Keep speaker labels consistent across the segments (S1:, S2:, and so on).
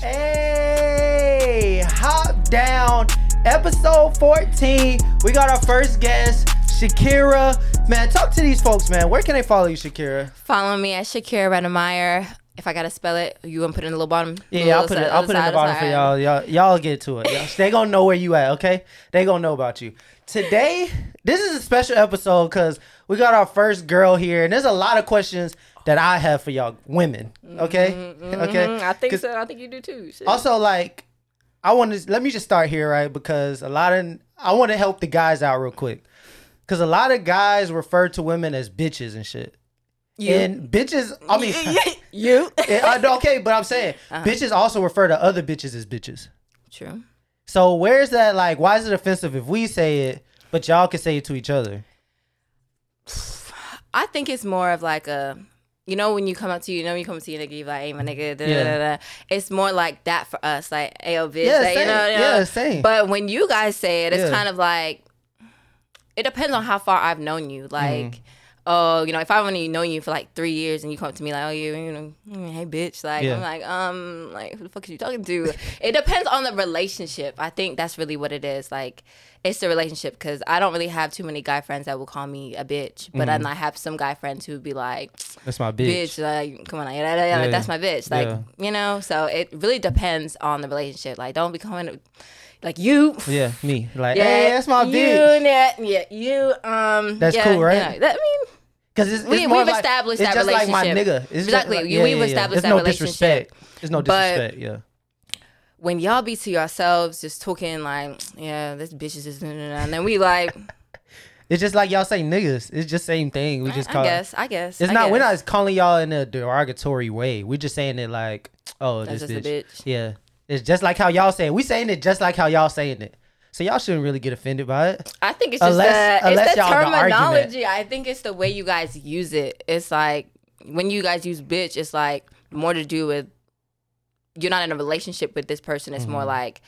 S1: Hey, hop down. Episode 14. We got our first guest, Shakira. Man, talk to these folks, man. Where can they follow you, Shakira?
S2: Follow me at Shakira Redemeyer. If I gotta spell it, you gonna put it in the little bottom?
S1: Yeah,
S2: Little
S1: I'll put it. I'll put it in the bottom for
S2: side.
S1: y'all. Y'all, y'all get to it. Y'all- they gonna know where you at. Okay, they gonna know about you. Today, this is a special episode because we got our first girl here, and there's a lot of questions that I have for y'all women. Okay, okay.
S2: Mm, I think so. I think you do too. Shit.
S1: Also, like, I want to let me just start here, right? Because a lot of I want to help the guys out real quick, because a lot of guys refer to women as bitches and shit.
S2: You.
S1: And bitches, I mean,
S2: you.
S1: Yeah, I okay, but I'm saying
S2: Uh-huh.
S1: bitches also refer to other bitches as bitches.
S2: True.
S1: So where's that like? Why is it offensive if we say it, but y'all can say it to each other?
S2: I think it's more of like a, you know, when you come up to you, you know, when you come up to you, nigga, you like, hey, my nigga, da,
S1: Yeah.
S2: da, da, da. It's more like that for us, like, ayo, bitch,
S1: Yeah,
S2: like,
S1: same.
S2: you know, you know.
S1: Yeah, same.
S2: But when you guys say it, it's
S1: Yeah.
S2: kind of like, it depends on how far I've known you. Like,
S1: Mm-hmm.
S2: Oh, you know, if I've only known you for like three years and you come up to me like, oh, you, you know, mm, hey, bitch, like,
S1: Yeah.
S2: I'm like, um, like, who the fuck are you talking to? it depends on the relationship. I think that's really what it is. Like, it's the relationship because I don't really have too many guy friends that will call me a bitch, but then I have some guy friends who would be like,
S1: That's my
S2: bitch, bitch like, come on, like, yeah, yeah, yeah, like, that's my bitch, like,
S1: Yeah.
S2: you know. So it really depends on the relationship. Like, don't be coming like you.
S1: Yeah, me. Like,
S2: Yeah,
S1: hey, that's my
S2: you,
S1: bitch.
S2: Yeah, yeah, you. Um,
S1: That's
S2: yeah,
S1: cool, right?
S2: you know, that, I mean,
S1: Because it's, it's
S2: We- we've
S1: like,
S2: established
S1: it's
S2: that
S1: just like my nigga.
S2: relationship.
S1: It's
S2: Exactly.
S1: like-
S2: We- we've established
S1: There's
S2: that
S1: no disrespect. There's no
S2: But-
S1: disrespect. yeah.
S2: when y'all be to yourselves, just talking like, yeah, this bitch is just, and then we like,
S1: It's just like y'all say niggas. It's just same thing. We just
S2: I
S1: call.
S2: guess, I guess.
S1: It's
S2: I
S1: not. We're not calling y'all in a derogatory way. We're just saying it like, oh,
S2: That's
S1: this bitch.
S2: bitch.
S1: Yeah, it's just like how y'all saying. We saying it just like how y'all saying it. So y'all shouldn't really get offended by it.
S2: I think it's just
S1: Unless-
S2: the,
S1: unless
S2: it's the
S1: y'all got argument.
S2: terminology. I think it's the way you guys use it. It's like when you guys use bitch, it's like more to do with you're not in a relationship with this person. It's more like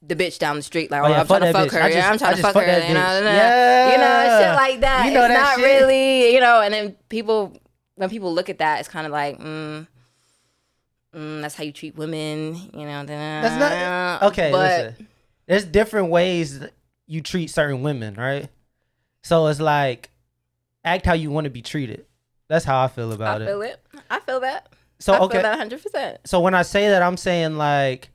S2: the bitch down the street, like,
S1: Mm-hmm. Oh,
S2: oh,
S1: yeah,
S2: I'm trying to fuck
S1: bitch.
S2: her.
S1: I
S2: yeah,
S1: just-
S2: I'm trying to
S1: just
S2: fuck
S1: fuck
S2: her.
S1: that
S2: You know,
S1: bitch.
S2: you know,
S1: Yeah.
S2: you know, shit like that.
S1: You know
S2: it's
S1: that
S2: not
S1: shit.
S2: really, you know. And then people, when people look at that, it's kind of like, mm, mm, that's how you treat women. You know,
S1: That's not okay.
S2: But
S1: listen, there's different ways you treat certain women, right? So it's like act how you want to be treated. That's how I feel
S2: I
S1: about it.
S2: feel it. I feel that.
S1: So
S2: I
S1: okay,
S2: that 100. percent
S1: so when I say that, I'm saying like,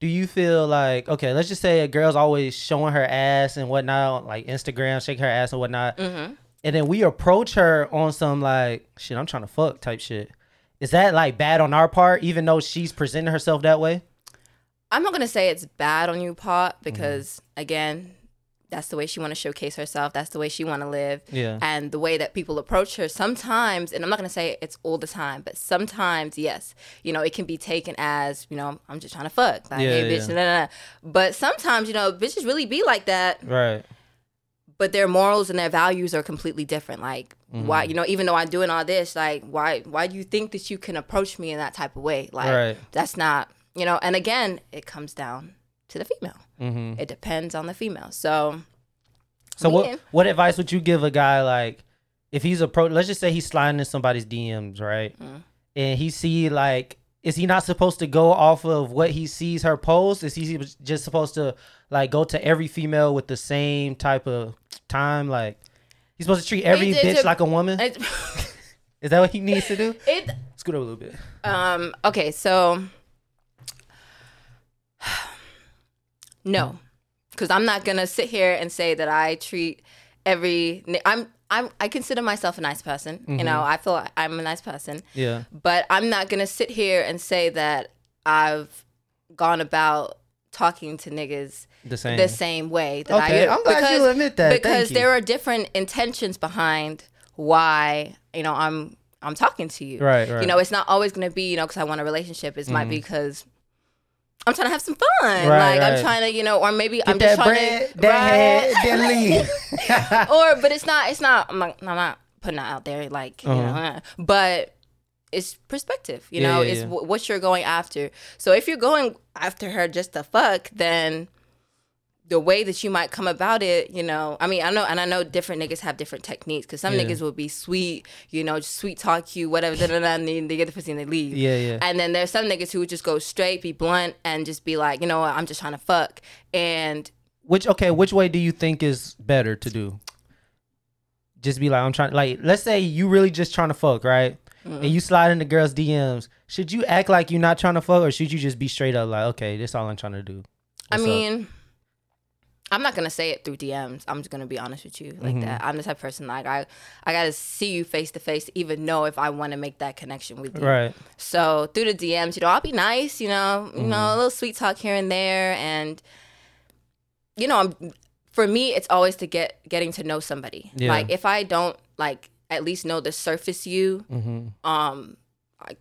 S1: do you feel like okay? Let's just say a girl's always showing her ass and whatnot, on, like Instagram, shake her ass and whatnot,
S2: Mm-hmm.
S1: and then we approach her on some like shit. I'm trying to fuck type shit. Is that like bad on our part, even though she's presenting herself that way?
S2: I'm not gonna say it's bad on you, part,
S1: Mm-hmm.
S2: because again, that's the way she want to showcase herself. That's the way she want to live.
S1: Yeah.
S2: And the way that people approach her, sometimes, and I'm not gonna say it's all the time, but sometimes, yes, you know, it can be taken as, you know, I'm just trying to fuck, like,
S1: Yeah,
S2: hey, bitch, nah, nah. But sometimes, you know, bitches really be like that,
S1: Right.
S2: but their morals and their values are completely different. Like,
S1: Mm-hmm.
S2: why, you know, even though I'm doing all this, like, why, why do you think that you can approach me in that type of way? Like,
S1: Right.
S2: that's not, you know. And again, it comes down to the female.
S1: Mm-hmm.
S2: It depends on the female. So,
S1: So what what advice would you give a guy like if he's approach? Let's just say he's sliding in somebody's DMs, right?
S2: Mm.
S1: And he see like, is he not supposed to go off of what he sees her post? Is he just supposed to like go to every female with the same type of time? Like he's supposed to treat every
S2: It- it-
S1: bitch like a woman?
S2: it,
S1: Is that what he needs to do?
S2: it
S1: Scoot up a little bit.
S2: Um. Okay. So, no, because I'm not gonna sit here and say that I treat every. I'm. I'm. I consider myself a nice person. You know. Mm-hmm. I feel like I'm a nice person,
S1: Yeah.
S2: but I'm not gonna sit here and say that I've gone about talking to niggas
S1: The same.
S2: the same way that
S1: Okay,
S2: I
S1: I'm glad you admit that. Thank
S2: because there are different intentions behind why you know I'm I'm talking to you.
S1: Right, right.
S2: You know, it's not always going to be you know because I want a relationship. It might be mm-hmm. because I'm trying to have some fun.
S1: Right,
S2: like
S1: right.
S2: I'm trying to you know, or maybe
S1: Get
S2: I'm just
S1: that
S2: trying
S1: bread,
S2: to
S1: that
S2: right?
S1: head, then leave.
S2: or but it's not it's not I'm not, I'm not putting it out there like you know
S1: Uh-huh.
S2: uh, but it's perspective you
S1: Yeah,
S2: know
S1: yeah,
S2: it's
S1: yeah.
S2: wh- what you're going after so if you're going after her just to fuck then the way that you might come about it, you know, I mean, I know, and I know different niggas have different techniques because some
S1: Yeah.
S2: niggas will be sweet, you know, just sweet talk you, whatever, da, da, da, and then they get the pussy and they leave.
S1: Yeah, yeah.
S2: And then there's some niggas who would just go straight, be blunt, and just be like, you know what, I'm just trying to fuck. And
S1: Which okay, which way do you think is better to do? Just be like, I'm trying. Like, let's say you really just trying to fuck, right?
S2: Mm-hmm.
S1: And you slide into girls' DMs. Should you act like you're not trying to fuck, or should you just be straight up like, okay, this all I'm trying to do?
S2: I
S1: mean, up?
S2: I'm not gonna say it through DMs. I'm just gonna be honest with you
S1: Mm-hmm.
S2: like that. I'm the type of person like I, I gotta see you face to face even know if I want to make that connection with you.
S1: right?
S2: So through the DMs, you know, I'll be nice, you know, you
S1: Mm-hmm.
S2: know, a little sweet talk here and there, and you know, I'm for me, it's always to get getting to know somebody.
S1: Yeah.
S2: Like if I don't like at least know the surface you,
S1: Mm-hmm.
S2: um, I,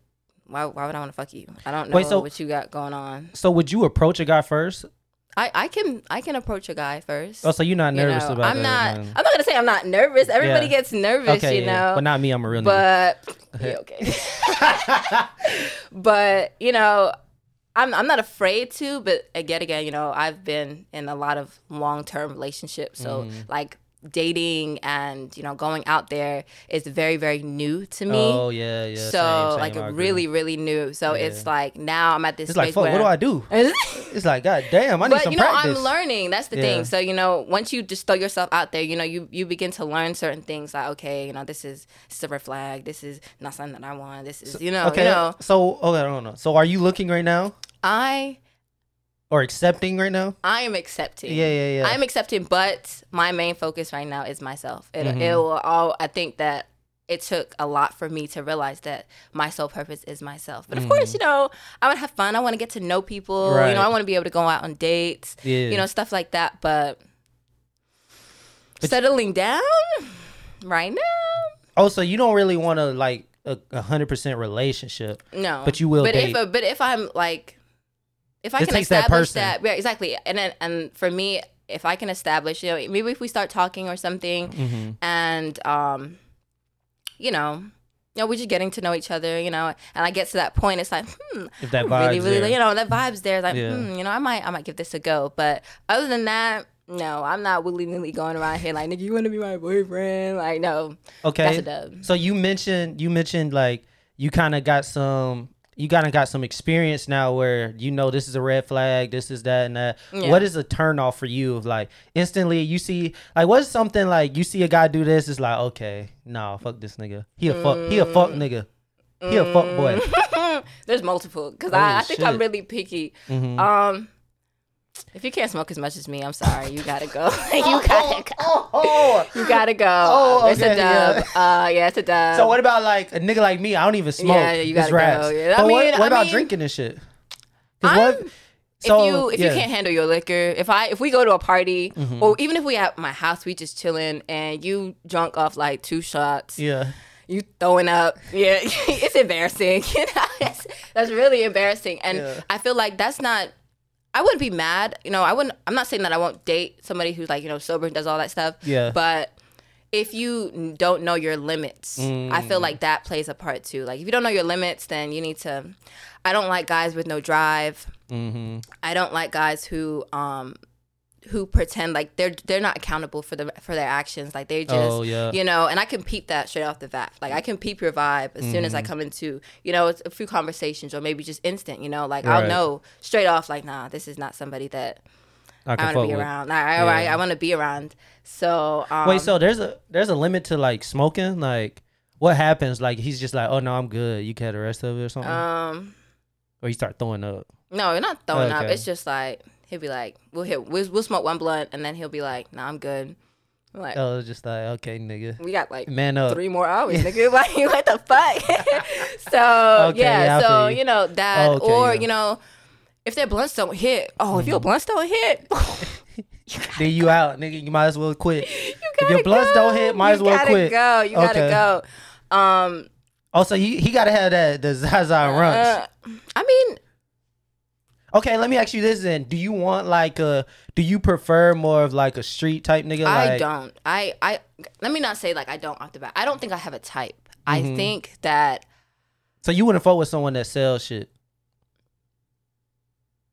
S2: why why would I want to fuck you? I don't know
S1: Wait, so-
S2: what you got going on.
S1: So would you approach a guy first?
S2: I, I can I can approach a guy first.
S1: Oh, so you're not
S2: You
S1: nervous
S2: know,
S1: about
S2: I'm not. I'm not gonna say I'm not nervous. Everybody
S1: Yeah.
S2: gets nervous,
S1: okay,
S2: you
S1: yeah.
S2: know.
S1: but not me. I'm a real.
S2: But yeah, okay. but you know, I'm I'm not afraid to. But again, again, you know, I've been in a lot of long term relationships, so
S1: Mm-hmm.
S2: like dating and you know going out there is very very new to me.
S1: Oh yeah, yeah.
S2: so
S1: same, same,
S2: like
S1: agree.
S2: really really new. So it's like now I'm at this.
S1: It's like, fuck. What do I do? It's like, god damn, I need
S2: but
S1: some
S2: you know
S1: practice.
S2: i'm learning that's the
S1: Yeah.
S2: thing so you know once you just throw yourself out there you know you you begin to learn certain things like okay you know this is this is a red flag this is not something that i want this is you know
S1: okay,
S2: you know
S1: so okay, I don't know. So are you looking right now
S2: i
S1: or accepting right now?
S2: i am accepting
S1: Yeah, yeah, yeah.
S2: i'm accepting but my main focus right now is myself it,
S1: Mhm.
S2: it will all i think that it took a lot for me to realize that my sole purpose is myself. But of course, you know, I want to have fun. I want to get to know people. You
S1: Mm-hmm.
S2: Know, I want to be able to go out on dates.
S1: Yeah.
S2: you know, stuff like that. But,
S1: But-
S2: settling down right now,
S1: Oh, so you don't really want to like a a hundred percent relationship.
S2: no.
S1: But you will
S2: But
S1: date.
S2: if but if I'm like, if I
S1: It
S2: can
S1: that
S2: establish
S1: person.
S2: that, yeah, exactly. And then and for me, if I can establish, you know, maybe if we start talking or something,
S1: Mm-hmm.
S2: and um, you know. You know, we're just getting to know each other, you know, and I get to that point. It's like, hmm,
S1: If that
S2: I really,
S1: vibe's
S2: really,
S1: there.
S2: you know, that vibe's there. Like,
S1: Yeah.
S2: hmm, you know, I might, I might give this a go. But other than that, no, I'm not willy nilly going around here like, nigga, you want to be my boyfriend? Like, no,
S1: Okay.
S2: that's a dub.
S1: So you mentioned you mentioned like you kind of got some you kind of got some experience now where you know this is a red flag, this is that and that.
S2: Yeah.
S1: What is a turn off for you of like instantly you see like what's something like you see a guy do this it's like okay no fuck this nigga he a fuck he a fuck
S2: Mm.
S1: nigga he a fuck boy.
S2: There's multiple because I, I
S1: Holy
S2: think I'm really picky.
S1: Mhm.
S2: Um, if you can't smoke as much as me, I'm sorry. You gotta go. you gotta go.
S1: Oh,
S2: You gotta go.
S1: Oh,
S2: it's a dub. Uh, yeah, it's a dub.
S1: So what about like a nigga like me? I don't even smoke.
S2: Yeah, you gotta go. Yeah, I
S1: But what,
S2: mean-
S1: what
S2: I
S1: about
S2: mean-
S1: drinking this shit? 'Cause
S2: I'm-
S1: what- so,
S2: if you if
S1: yeah.
S2: you can't handle your liquor, if I if we go to a party
S1: Mm-hmm.
S2: or even if we at my house, we just chilling and you drunk off like two shots,
S1: yeah.
S2: you throwing up, yeah, it's embarrassing. You know, that's really embarrassing, and
S1: Yeah.
S2: I feel like that's not. I wouldn't be mad, you know. I wouldn't. I'm not saying that I won't date somebody who's like you know sober and does all that stuff.
S1: Yeah.
S2: But if you don't know your limits, I feel
S1: Mm.
S2: like that plays a part too. Like if you don't know your limits, then you need to. I don't like guys with no drive.
S1: Mm-hmm.
S2: I don't like guys who um who pretend like they're they're not accountable for the for their actions. Like they just
S1: Oh, yeah.
S2: you know, and I can peep that straight off the bat. Like I can peep your vibe as soon
S1: Mm-hmm.
S2: as I come into, you know, it's a few conversations or maybe just instant, you know, like
S1: Right.
S2: I'll know straight off like, nah, this is not somebody that
S1: I
S2: I want to be
S1: with.
S2: around. I I, I, want to be around. So um,
S1: Wait, so there's a there's a limit to like smoking? Like what happens? Like he's just like, oh no, I'm good. You can have the rest of it or something,
S2: um
S1: or you start throwing up.
S2: no, you're not throwing up. It's just like he'll be like, we'll hit we'll, we'll smoke one blunt and then he'll be like, nah, I'm good. I'm like,
S1: Oh, just like okay, nigga,
S2: we got like
S1: man up.
S2: three more hours, nigga. Like, what the fuck? so
S1: Okay, yeah,
S2: so
S1: you.
S2: you know that,
S1: Okay,
S2: or
S1: yeah. Mm-hmm.
S2: you know, if their blunts don't hit, oh, if your blunts don't hit,
S1: then you out, nigga. You might as well quit.
S2: you
S1: If your blunts
S2: go.
S1: don't hit, might
S2: You
S1: as well
S2: gotta
S1: quit.
S2: Go, you
S1: Okay.
S2: gotta go. Um,
S1: Also, he he gotta have that the Zaza runs.
S2: uh, I mean,
S1: Okay, let me ask you this then. Do you want like a do you prefer more of like a street type nigga?
S2: I don't. I I let me not say like I don't off the bat. I don't think I have a type. I
S1: Mm-hmm.
S2: think that
S1: So you wouldn't fuck with someone that sells shit.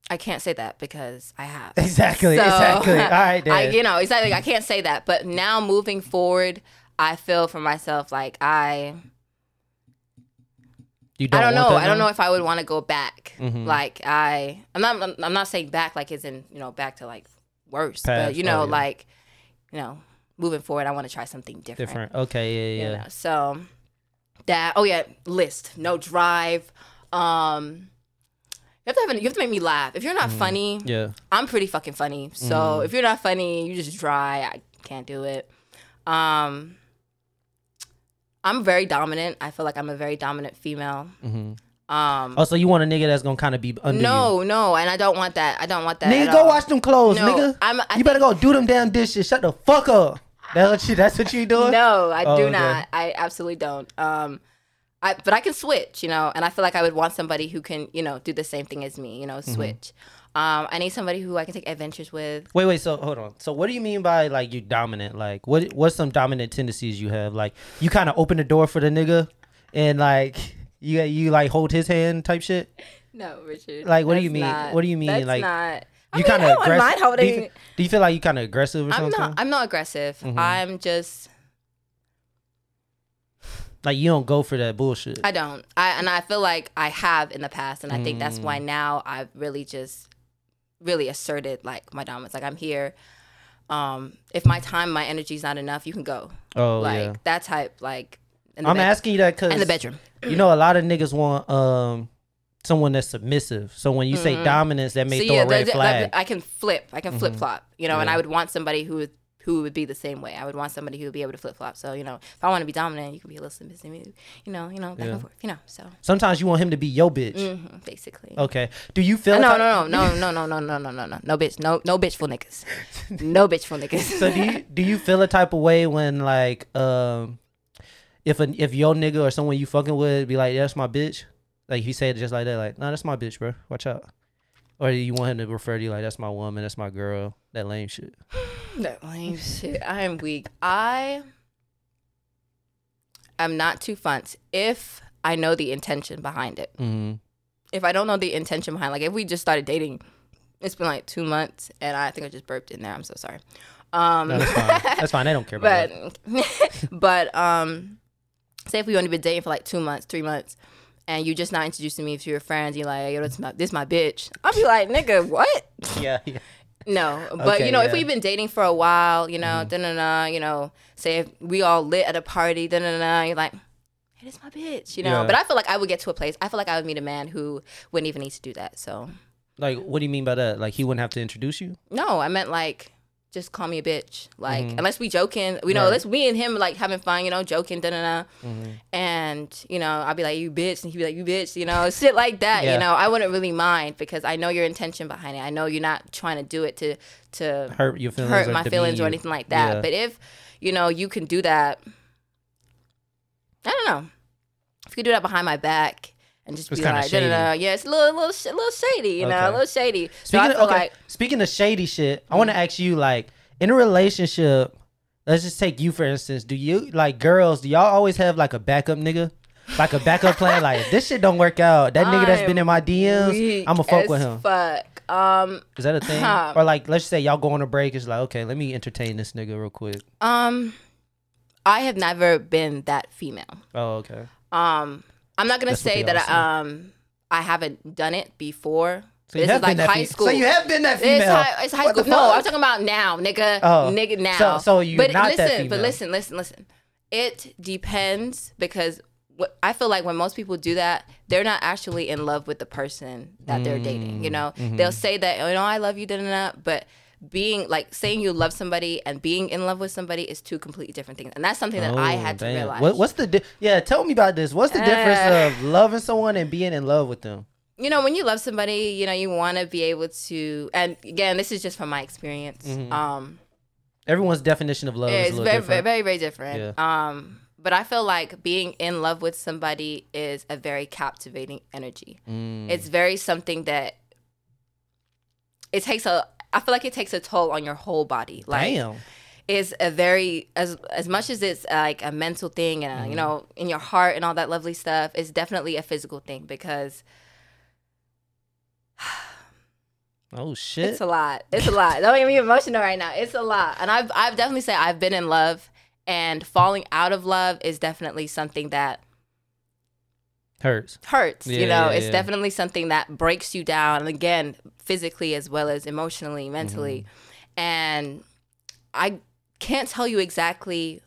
S2: I can't say that because I have.
S1: Exactly.
S2: So,
S1: exactly. All right. Then.
S2: I, you know, exactly. I can't say that. But now moving forward, I feel for myself like I.
S1: you
S2: I don't know. I don't know if I would want to go back.
S1: Mhm.
S2: Like I, I'm not. I'm not saying back like it's in you know back to like worse,
S1: Past,
S2: but you know
S1: oh, yeah.
S2: like, you know, moving forward, I want to try something different.
S1: different. Okay. Yeah.
S2: You
S1: Yeah.
S2: know, so that. Oh yeah, list. No drive. Um, you have to have. You have to make me laugh. If you're not funny,
S1: Mm-hmm. Yeah.
S2: I'm pretty fucking funny. So
S1: Mm.
S2: if you're not funny, you just dry. I can't do it. Um, I'm very dominant. I feel like I'm a very dominant female.
S1: hmm
S2: Um,
S1: Oh, so you want a nigga that's gonna kind of be under
S2: no, no, and I don't want that. I don't want that.
S1: Nigga, go
S2: all.
S1: wash them clothes,
S2: No,
S1: nigga.
S2: I'm. I
S1: you better go do them damn dishes. Shut the fuck up. That's what you. That's what you doing.
S2: No, I
S1: Oh,
S2: do
S1: okay.
S2: not. I absolutely don't. Um, I but I can switch, you know, and I feel like I would want somebody who can, you know, do the same thing as me, you know,
S1: Mm-hmm.
S2: switch. Um, I need somebody who I can take adventures with.
S1: Wait, wait. So hold on. So what do you mean by like you dominant? Like what? What's some dominant tendencies you have? Like you kind of open the door for the nigga, and like you you like hold his hand type shit.
S2: No, Richard.
S1: Like, what do you mean?
S2: not-
S1: What do you mean, like,
S2: not.
S1: You kind of aggressive. Do you,
S2: holding.
S1: do you feel like you kind of aggressive or
S2: I'm
S1: something?
S2: not. I'm not aggressive.
S1: Mhm.
S2: I'm just.
S1: Like you don't go for that bullshit.
S2: I don't. I and I feel like I have in the past, and I think that's
S1: Mm.
S2: why now I've really just really asserted like my dominance. Like I'm here. Um, if my time, my energy's not enough, you can go.
S1: oh
S2: like
S1: yeah.
S2: that type. Like in the
S1: I'm
S2: bed-
S1: asking you that because
S2: in the bedroom.
S1: you know a lot of niggas want um someone that's submissive. So when you say
S2: Mhm.
S1: dominance, that may
S2: So
S1: throw
S2: yeah,
S1: a red flag.
S2: I can flip. I can flip flop. You know, and I would want somebody who who would be the same way. I would want somebody who would be able to flip flop. So you know, if I want to be dominant, you can be a little submissive. You know, you know, back
S1: Yeah.
S2: and forth. You know, so
S1: Sometimes you want him to be your bitch.
S2: hmm basically.
S1: Okay. Do you feel?
S2: Uh, no, no, no, no, no, no, no, no, no, no, no, no, bitch, no, no bitch for niggas, no bitch for niggas.
S1: so do you do you feel a type of way when like um if a if your nigga or someone you fucking with be like, yeah, that's my bitch. Like if you say it just like that, like, nah, that's my bitch, bro. Watch out. Or you want him to refer to you like that's my woman, that's my girl, that lame shit.
S2: that lame shit. I am weak. I am not too fun if I know the intention behind it.
S1: Mm-hmm.
S2: if I don't know the intention behind, like if we just started dating, it's been like two months, and I think I just burped in there. I'm so sorry. Um,
S1: No, that's fine. that's fine. They don't care about
S2: but
S1: that.
S2: but um, say if we only been dating for like two months, three months, and you're just not introducing me to your friends, you're like, yo, this my this my bitch. I'll be like, nigga, what?
S1: Yeah, yeah.
S2: No, but
S1: Okay,
S2: you know, if we've been dating for a while, you know,
S1: Mhm.
S2: da na na, you know, say if we all lit at a party, da na, you're like, it is my bitch, you know.
S1: Yeah.
S2: But I feel like I would get to a place. I feel like I would meet a man who wouldn't even need to do that. So
S1: Like, what do you mean by that? Like, he wouldn't have to introduce you?
S2: no, I meant like. Just call me a bitch. Like,
S1: Mhm.
S2: unless we joking, you know,
S1: Right.
S2: unless me and him like having fun, you know, joking, da da da.
S1: Mm-hmm.
S2: And, you know, I'll be like, you bitch. And he'd be like, you bitch, you know, shit like that,
S1: Yeah.
S2: you know. I wouldn't really mind because I know your intention behind it. I know you're not trying to do it to, to
S1: Hurt your feelings?
S2: hurt my feelings or anything like that.
S1: Yeah.
S2: But if you know you can do that, I don't know. If you could do that behind my back and just
S1: It's
S2: be like, da, da, da, yeah, it's a little, little, little shady, you know, a little shady.
S1: Speaking
S2: I
S1: of, okay,
S2: like,
S1: speaking of shady shit, I want to ask you, like, in a relationship, let's just take you for instance. Do you like girls? Do y'all always have like a backup nigga, like a backup plan? Like, if this shit don't work out, that nigga that's been in my DMs, I'ma fuck with him.
S2: Fuck. Um,
S1: Is that a thing?
S2: Huh.
S1: Or like, let's say y'all go on a break. It's like, okay, let me entertain this nigga real quick.
S2: um, I have never been that female.
S1: Oh, okay.
S2: Um, I'm not gonna
S1: That's
S2: say that I, um I haven't done it before.
S1: So you
S2: This
S1: have
S2: is
S1: been
S2: like
S1: that
S2: high
S1: fe-
S2: school.
S1: So you have been that female.
S2: It's high, it's high school. No. I'm talking about now, nigga.
S1: Oh.
S2: nigga, now.
S1: So- so you're
S2: but
S1: not
S2: listen,
S1: that
S2: But
S1: female.
S2: listen, listen, listen. It depends because what I feel like when most people do that, they're not actually in love with the person that they're dating. You know,
S1: Mm,
S2: they'll say that, you know, I love you, da da da. But being like saying you love somebody and being in love with somebody is two completely different things, and that's something that I
S1: Oh,
S2: had to
S1: damn.
S2: realize.
S1: What, what's the di- yeah? Tell me about this. What's the
S2: Uh.
S1: difference of loving someone and being in love with them?
S2: you know when you love somebody you know you want to be able to and again this is just from my experience
S1: Mhm.
S2: um
S1: Everyone's definition of love is
S2: very,
S1: different.
S2: very very different um but i feel like being in love with somebody is a very captivating energy
S1: Mm.
S2: it's very something that it takes a i feel like it takes a toll on your whole body like
S1: Damn.
S2: is a very as as much as it's like a mental thing and uh,
S1: Mm-hmm.
S2: you know in your heart and all that lovely stuff it's definitely a physical thing because
S1: Oh shit.
S2: It's a lot. It's a lot. Don't get me emotional right now. It's a lot. And I've I've definitely said I've been in love and falling out of love is definitely something that
S1: Hurts.
S2: hurts.
S1: Yeah,
S2: you know,
S1: yeah,
S2: it's
S1: yeah.
S2: definitely something that breaks you down and again, physically as well as emotionally, mentally.
S1: Mm-hmm.
S2: And I can't tell you exactly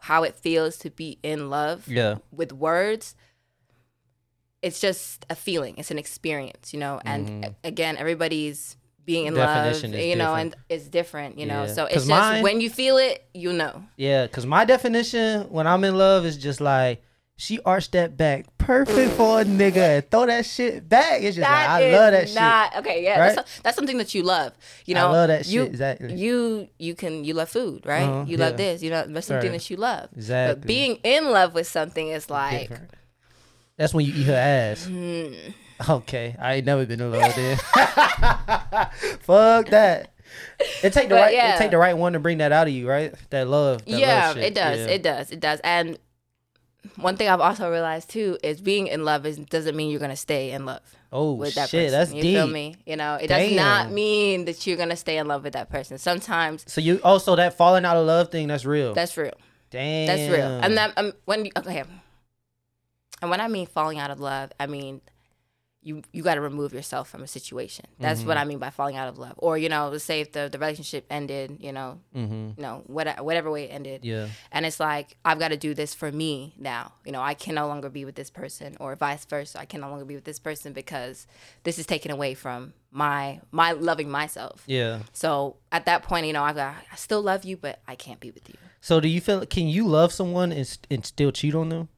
S2: how it feels to be in love
S1: Yeah.
S2: with words it's just a feeling it's an experience you know and a- again everybody's being in love
S1: Mm-hmm. Definition is
S2: you know
S1: different.
S2: and it's different you know
S1: Yeah.
S2: so it's just
S1: mine-
S2: when you feel it you know
S1: Yeah, cause my definition when I'm in love is just like she arched that back perfect for a nigga throw that shit back. It's just like I love that shit.
S2: not, okay yeah
S1: Right?
S2: that's, that's something that you love you know, I
S1: love that
S2: you,
S1: shit, exactly.
S2: you you can you love food right
S1: Uh-huh,
S2: you
S1: yeah.
S2: love this you know that's something
S1: Right.
S2: that you love
S1: Exactly.
S2: but being in love with something is like
S1: Different. That's when you eat her ass.
S2: Hmm.
S1: Okay, I ain't never been in love then. Fuck that. It take the
S2: But
S1: right.
S2: yeah.
S1: It take the right one to bring that out of you, right? That love. That
S2: yeah
S1: love shit.
S2: it does
S1: Yeah.
S2: it does it does and one thing i've also realized too is being in love is doesn't mean you're gonna stay in love
S1: oh
S2: with that
S1: shit,
S2: person.
S1: that's
S2: you
S1: deep.
S2: feel me? You know, it does not mean that you're gonna stay in love with that person. Sometimes
S1: So you also that falling out of love thing. That's real.
S2: that's real.
S1: Damn.
S2: That's real. And that um, when you, okay, and when I mean falling out of love, I mean you you got to remove yourself from a situation. That's
S1: Mm-hmm.
S2: what I mean by falling out of love. Or you know, let's say if the the relationship ended, you know,
S1: Mm-hmm.
S2: you know, whatever whatever way it ended.
S1: Yeah.
S2: And it's like I've got to do this for me now. You know, I can no longer be with this person, or vice versa. I can no longer be with this person because this is taken away from my my loving myself.
S1: Yeah.
S2: So at that point, you know, I've got I still love you, but I can't be with you.
S1: So do you feel? Can you love someone and, and still cheat on them?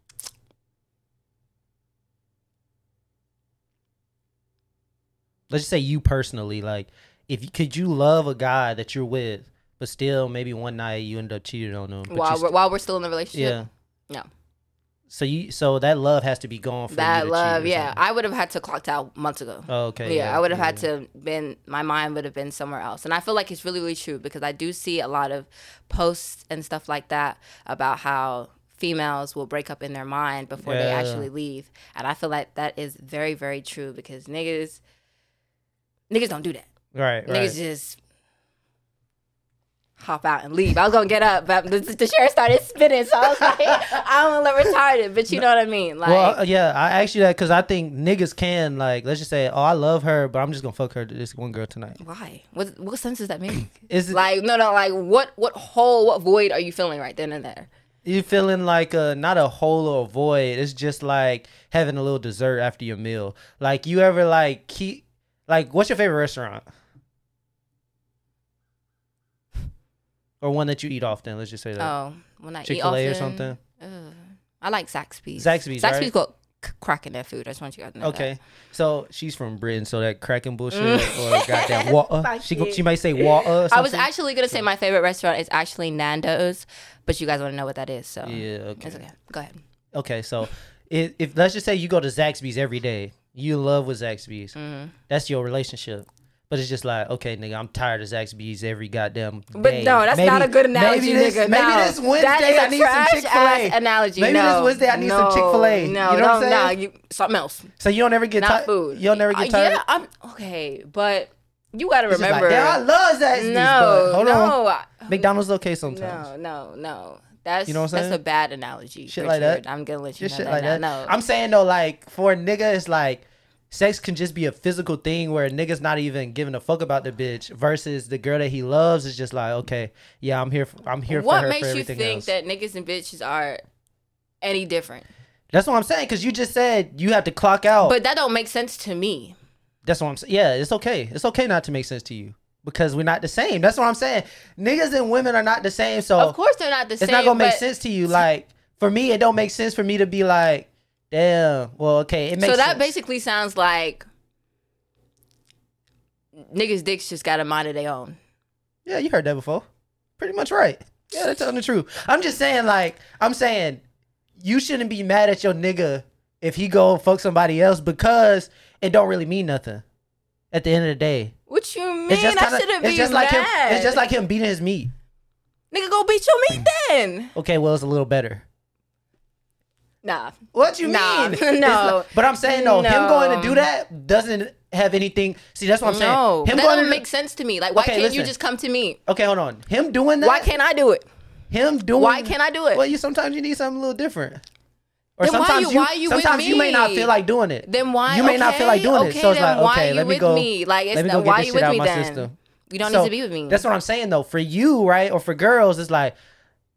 S1: Let's just say you personally, like, if you, could you love a guy that you're with, but still maybe one night you end up cheating on them? But
S2: while we're, while we're still in the relationship.
S1: yeah.
S2: No.
S1: So you so that love has to be gone for you
S2: That love, yeah.
S1: something.
S2: I would have had to clocked out months ago.
S1: Oh, okay.
S2: yeah, I would have had to been my mind would have been somewhere else. And I feel like it's really, really true because I do see a lot of posts and stuff like that about how females will break up in their mind before they actually leave. And I feel like that is very, very true because niggas niggas don't do that.
S1: Right. Right.
S2: Niggas just hop out and leave. I was gonna get up, but the, the chair started spinning, so I was like, I don't look retarded, but you know what I mean. Like,
S1: well, uh, yeah, I asked you that because I think niggas can like, let's just say, oh, I love her, but I'm just gonna fuck her this one girl tonight.
S2: why? What what sense does that make?
S1: Is it,
S2: like, no, no, like, what what hole, what void are you feeling right then and there?
S1: you feeling like a not a hole or a void? It's just like having a little dessert after your meal. Like you ever like keep like what's your favorite restaurant? Or one that you eat often? Let's just say that
S2: Oh, when I
S1: Chick
S2: eat
S1: Fil A or
S2: often,
S1: something.
S2: ugh, I like Zaxby's.
S1: Zaxby's,
S2: Zaxby's
S1: right?
S2: got c- crack in their food. I just want you guys to know. that.
S1: Okay, so she's from Britain, so that cracking bullshit mm. or goddamn water. She go- she might say water. Or
S2: I was actually gonna say my favorite restaurant is actually Nando's, but you guys want to know what that is, so
S1: yeah. Okay.
S2: it's okay. Go ahead.
S1: Okay, so if, if let's just say you go to Zaxby's every day, you love with Zaxby's.
S2: Mm-hmm.
S1: That's your relationship. But it's just like, okay, nigga, I'm tired of Zaxby's every goddamn day.
S2: But no, that's
S1: Maybe-
S2: not a good analogy,
S1: maybe this,
S2: nigga.
S1: Maybe
S2: no.
S1: this Wednesday
S2: a
S1: I need some Chick Fil A.
S2: analogy.
S1: Maybe
S2: no,
S1: this Wednesday I need some Chick-fil-A.
S2: No,
S1: You know what I'm
S2: no,
S1: saying?
S2: no, you, something else.
S1: So you don't ever get tired.
S2: food.
S1: You'll never get
S2: Uh,
S1: tired.
S2: Yeah, I'm okay, but you got to
S1: It's just like,
S2: remember.
S1: I love Zaxby's.
S2: no,
S1: but hold
S2: no,
S1: on.
S2: I-
S1: McDonald's okay sometimes.
S2: no, no, no. That's
S1: You know what I'm saying?
S2: that's a bad analogy.
S1: Shit
S2: Richard.
S1: like that?
S2: I'm gonna let you
S1: Just
S2: know
S1: shit
S2: that
S1: like that.
S2: No,
S1: I'm saying though, like for a nigga, it's like sex can just be a physical thing where a nigga's not even giving a fuck about the bitch versus the girl that he loves is just like, okay, yeah, I'm here. For, I'm here for
S2: what makes you think
S1: else.
S2: that niggas and bitches are any different?
S1: That's what I'm saying because you just said you have to clock out.
S2: But that don't make sense to me.
S1: That's what I'm saying. Yeah, it's okay. It's okay not to make sense to you because we're not the same. That's what I'm saying. Niggas and women are not the same. So
S2: Of course, they're not the
S1: it's
S2: same.
S1: not gonna make sense to you. Like for me, it don't make sense for me to be like, damn. Well, okay, it makes.
S2: So that
S1: sense.
S2: basically sounds like niggas' dicks just got a mind of their own.
S1: Yeah, you heard that before. Pretty much right. Yeah, they're telling the truth. I'm just saying, like, I'm saying you shouldn't be mad at your nigga if he go fuck somebody else because it don't really mean nothing. At the end of the day,
S2: What you mean?
S1: it's just
S2: I
S1: kind of
S2: shouldn't
S1: it's
S2: be
S1: just like him.
S2: mad.
S1: It's just like him beating his meat.
S2: nigga, go beat your meat then.
S1: Okay, well, it's a little better.
S2: Nah.
S1: What you
S2: Nah,
S1: mean?
S2: No.
S1: like- but I'm saying though, him going to do that doesn't have anything. See, that's what I'm saying.
S2: No,
S1: him
S2: that
S1: going
S2: don't
S1: to
S2: make sense to me. Like, why
S1: Okay,
S2: can't you just come to me?
S1: Okay, hold on. Him doing that.
S2: Why can't I do it?
S1: him doing?
S2: Why can't I do it?
S1: Well, you sometimes you need something a little different. Or
S2: Then why
S1: sometimes
S2: you- why you with
S1: sometimes you may not feel like doing it.
S2: Then why?
S1: You may not feel like doing
S2: okay,
S1: it. So it's like, okay,
S2: you
S1: let me
S2: with
S1: go.
S2: me? Like, it's
S1: let me
S2: not,
S1: go get
S2: why
S1: this
S2: you
S1: shit
S2: with
S1: out
S2: me
S1: my
S2: then?
S1: system.
S2: You don't
S1: So,
S2: need to be with me.
S1: That's what I'm saying though. For you, right, or for girls, it's like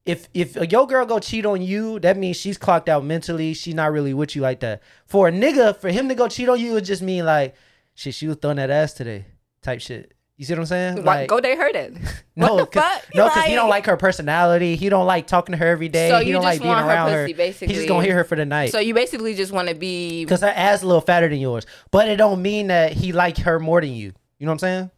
S1: if if your girl go cheat on you, that means she's clocked out mentally. She's not really with you like that. For a nigga, for him to go cheat on you, it just mean like shit. She was throwing that ass today, type shit. You see what I'm saying? Like,
S2: go date her then.
S1: no,
S2: what the
S1: 'cause-
S2: fuck?
S1: no, because he don't
S2: Like-
S1: like her personality. He don't like talking to her every day.
S2: So
S1: he
S2: you
S1: don't
S2: just
S1: like being
S2: want her
S1: around her.
S2: pussy,
S1: He
S2: basically.
S1: just gonna hear her for the night.
S2: So you basically just want to be.
S1: Because her ass a little fatter than yours. But it don't mean that he like her more than you. You know what I'm saying?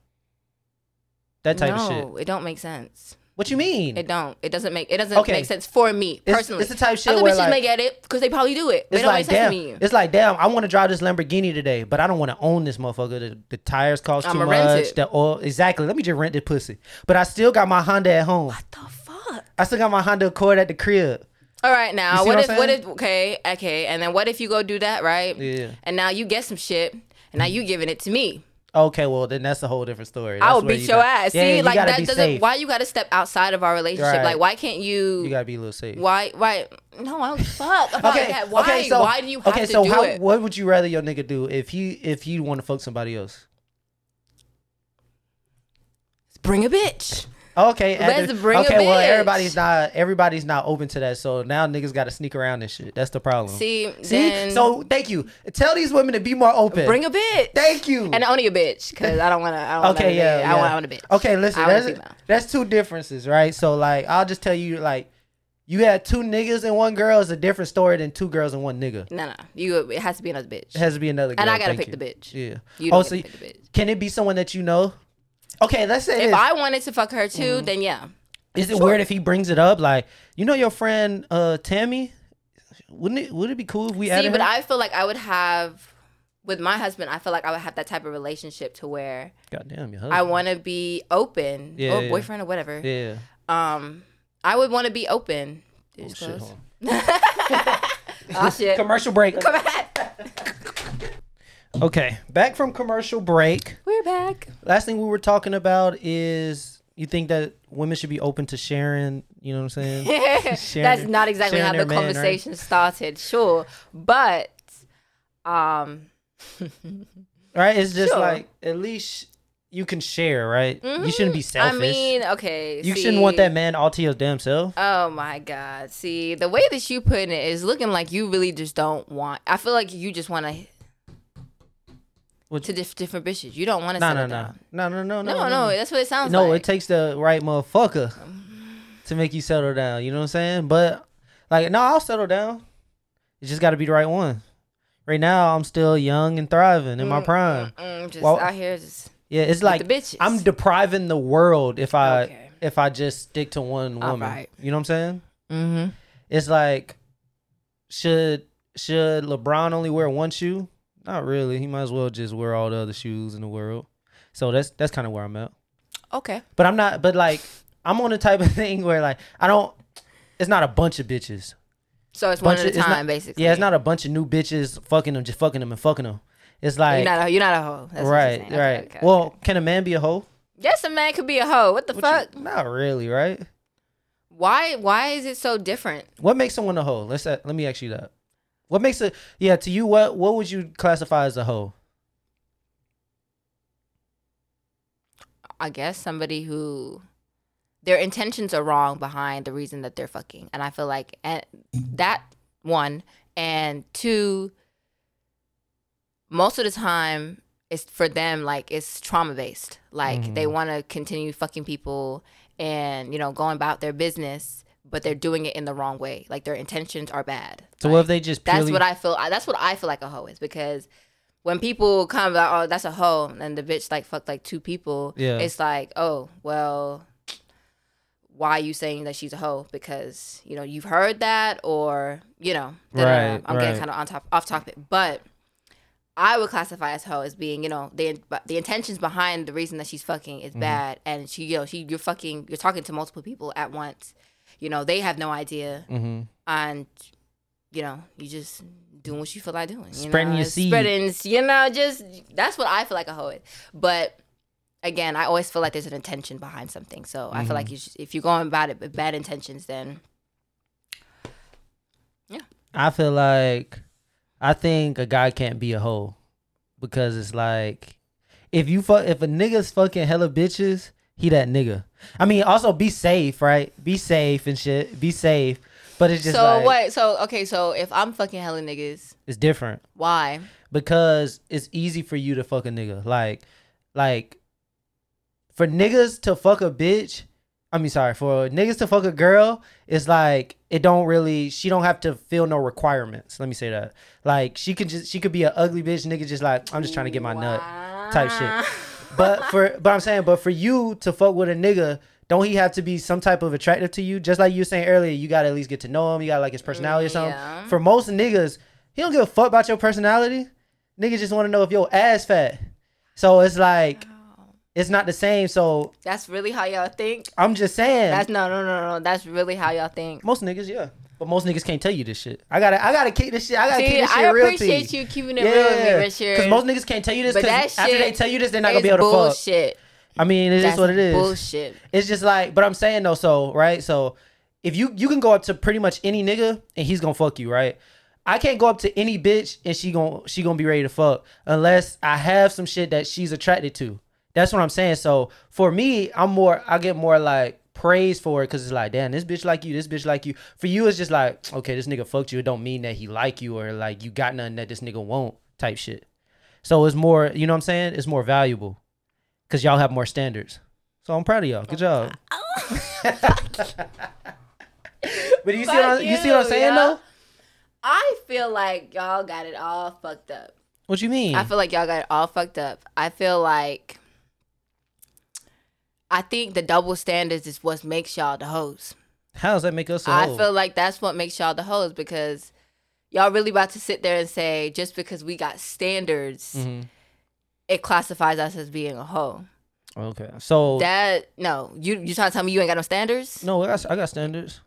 S1: That type
S2: no,
S1: of shit.
S2: No, it don't make sense.
S1: What you mean?
S2: It don't. It doesn't make. It doesn't
S1: Okay.
S2: make sense for me personally.
S1: it's the type of shit
S2: Other
S1: where,
S2: bitches
S1: like-
S2: may get it because they probably do it. It
S1: it's
S2: don't
S1: like damn.
S2: me.
S1: It's like damn. I want to drive this Lamborghini today, but I don't want to own this motherfucker. The, the tires cost too
S2: I'ma rent
S1: much.
S2: it.
S1: The oil exactly. Let me just rent the pussy. But I still got my Honda at home.
S2: What the fuck?
S1: I still got my Honda Accord at the crib.
S2: All right, now what
S1: what
S2: if what if okay okay and then what if you go do that right?
S1: Yeah.
S2: And now you get some shit and now you giving it to me.
S1: Okay, well then that's a whole different story.
S2: I will beat
S1: you
S2: your
S1: got-
S2: ass.
S1: Yeah,
S2: See,
S1: you
S2: like that doesn't.
S1: safe.
S2: Why you got to step outside of our relationship?
S1: Right.
S2: Like why can't you?
S1: You gotta be a little safe.
S2: why why no I don't fuck about
S1: Okay.
S2: that. Why
S1: okay. So
S2: why do you have
S1: okay.
S2: to
S1: so
S2: do
S1: how?
S2: it?
S1: What would you rather your nigga do if he if he want to fuck somebody else?
S2: Bring a bitch.
S1: Okay.
S2: Let's bring a
S1: okay. Well,
S2: bitch.
S1: everybody's not everybody's not open to that. So now niggas got to sneak around and shit. That's the problem.
S2: See,
S1: See? So thank you. Tell these women to be more open.
S2: bring a bitch.
S1: Thank you.
S2: and only a bitch because I don't want to.
S1: Okay. Yeah. yeah.
S2: I want, I want a bitch.
S1: Okay. Listen.
S2: I want a
S1: That's, that's two differences, right? So like, I'll just tell you like. You had two niggas and one girl is a different story than two girls and one nigga.
S2: No, no, you. It has to be another bitch.
S1: It has to be another girl.
S2: and I gotta
S1: thank
S2: pick the bitch.
S1: Yeah.
S2: You don't
S1: oh, so
S2: to pick the bitch.
S1: can it be someone that you know? Okay, let's say
S2: If
S1: this.
S2: I wanted to fuck her too,
S1: Mm-hmm.
S2: then yeah.
S1: Is it
S2: Sure.
S1: weird if he brings it up? Like, you know your friend uh Tammy? Wouldn't it would it be cool if we
S2: See,
S1: added
S2: but
S1: her?
S2: I feel like I would have with my husband. I feel like I would have that type of relationship to where
S1: God damn, your
S2: I want to be open,
S1: Yeah,
S2: or
S1: yeah.
S2: boyfriend or whatever.
S1: Yeah.
S2: Um, I would want to be open.
S1: Oh, shit,
S2: close? Oh shit!
S1: Commercial break.
S2: Come back.
S1: Okay, back from commercial break.
S2: We're back.
S1: Last thing we were talking about is you think that women should be open to sharing, you know what I'm saying? Sharing
S2: That's not exactly how the
S1: their man, right?
S2: conversation started. Sure, but um,
S1: Right? It's just
S2: Sure.
S1: like at least you can share, right? You shouldn't be selfish.
S2: I mean, okay.
S1: you
S2: see,
S1: shouldn't want that man all to your damn self.
S2: Oh my God. See, the way that you put it is looking like you really just don't want. I feel like you just want to
S1: What-
S2: to diff- different bitches. You don't want to
S1: No,
S2: settle
S1: no, no,
S2: down.
S1: no, no, no,
S2: No, no, that's what it sounds
S1: No,
S2: like.
S1: No, it takes the right motherfucker to make you settle down. You know what I'm saying? But like, no, I'll settle down. It just got to be the right one. Right now, I'm still young and thriving in my prime.
S2: Mm, just
S1: Well,
S2: out here, just
S1: Yeah, it's like. I'm depriving the world if I
S2: Okay.
S1: if I just stick to one woman.
S2: right.
S1: You know what I'm saying?
S2: mm-hmm.
S1: It's like should should LeBron only wear one shoe? Not really. He might as well just wear all the other shoes in the world. So that's that's kind of where I'm at.
S2: okay.
S1: But I'm not. But like I'm on the type of thing where like I don't. It's not a bunch of bitches.
S2: So it's one
S1: Bunch
S2: at a time,
S1: not-
S2: basically.
S1: Yeah, it's not a bunch of new bitches fucking them, just fucking them and fucking them. It's like You're
S2: not a, you're not a hoe. That's what
S1: right.
S2: Okay,
S1: right.
S2: okay,
S1: well,
S2: okay.
S1: can a man be a hoe?
S2: yes, a man could be a hoe. What the
S1: What
S2: fuck?
S1: you- not really, right?
S2: Why? Why is it so different?
S1: What makes someone a hoe? Let's let me ask you that. What makes it? Yeah, to you, what what would you classify as a hoe?
S2: I guess somebody who their intentions are wrong behind the reason that they're fucking. And I feel like and that one and two most of the time it's for them like it's trauma based. Like they mm-hmm. want to continue fucking people and you know going about their business but they're doing it in the wrong way. Like their intentions are bad.
S1: So
S2: Like,
S1: what if they just
S2: that's what I feel. That's what I feel like a hoe is because when people come like, oh, that's a hoe, and the bitch like fucked like two people.
S1: Yeah.
S2: it's like, oh, well, why are you saying that she's a hoe? Because you know you've heard that, or you know.
S1: Right,
S2: I'm
S1: right.
S2: getting kind of on top off topic, but. I would classify as hoe as being, you know, the the intentions behind the reason that she's fucking
S1: Mm-hmm.
S2: is bad, and she, you know, she you're fucking, you're talking to multiple people at once. You know, they have no idea,
S1: Mhm.
S2: and you know, you just doing what you feel like doing. You
S1: Spreading
S2: know?
S1: your seed.
S2: Spreading, you know, just that's what I feel like a hoe is. But again, I always feel like there's an intention behind something. So I feel like
S1: Mm-hmm.
S2: you should, if you're going about it with bad intentions, then Yeah.
S1: I feel like I think a guy can't be a hoe because it's like if you fuck if a nigga's fucking hella bitches, he that nigga. I mean, also be safe, right? Be safe and shit. Be safe. But it's just
S2: so
S1: like
S2: what? So okay, so if I'm fucking hella niggas,
S1: it's different
S2: why?
S1: because it's easy for you to fuck a nigga. Like, like for niggas to fuck a bitch. I mean, sorry, for niggas to fuck a girl, it's like it don't really. She don't have to feel no requirements. Let me say that. Like she could just she could be an ugly bitch. Nigga just like I'm just trying to get my nut type shit. But for but I'm saying, but for you to fuck with a nigga, don't he have to be some type of attractive to you? Just like you were saying earlier, you gotta at least get to know him. You gotta like his personality or mm, something.
S2: Yeah.
S1: For most niggas, he don't give a fuck about your personality. Niggas just want to know if your ass fat. So it's like oh. it's not the same. So
S2: That's really how y'all think.
S1: I'm just saying,
S2: That's no, no, no, no. That's really how y'all think.
S1: most niggas, yeah. But most niggas can't tell you this shit. I gotta, I gotta keep this shit. I gotta
S2: See,
S1: keep this shit
S2: I
S1: real to
S2: appreciate
S1: you.
S2: you keeping it real with me, Richard.
S1: Because most niggas can't tell you this.
S2: But
S1: Because
S2: that
S1: after they tell you this, they're not gonna be able to fuck.
S2: bullshit.
S1: I mean, it is
S2: That's
S1: what it is.
S2: Bullshit.
S1: It's just like, but I'm saying though, so right, so if you you can go up to pretty much any nigga and he's gonna fuck you, right? I can't go up to any bitch and she gon' she gonna be ready to fuck unless I have some shit that she's attracted to. That's what I'm saying. So for me, I'm more I get more like praise for it because it's like, damn, this bitch like you, this bitch like you. For you, it's just like, okay, this nigga fucked you. It don't mean that he like you or like you got nothing that this nigga won't type shit. So it's more, you know what I'm saying? It's more valuable because y'all have more standards. So I'm proud of y'all. Good job. Oh, but you see, what I'm, you see what I'm saying
S2: you,
S1: though?
S2: I feel like y'all got it all fucked up.
S1: What you mean?
S2: I feel like y'all got it all fucked up. I feel like I think the double standards is what makes y'all the hoes.
S1: How does that make us? a
S2: I
S1: hoe?
S2: I feel like that's what makes y'all the hoes because y'all really about to sit there and say just because we got standards,
S1: Mhm.
S2: it classifies us as being a hoe.
S1: Okay, so
S2: That no, you you trying to tell me you ain't got no standards?
S1: no, I got, I got standards.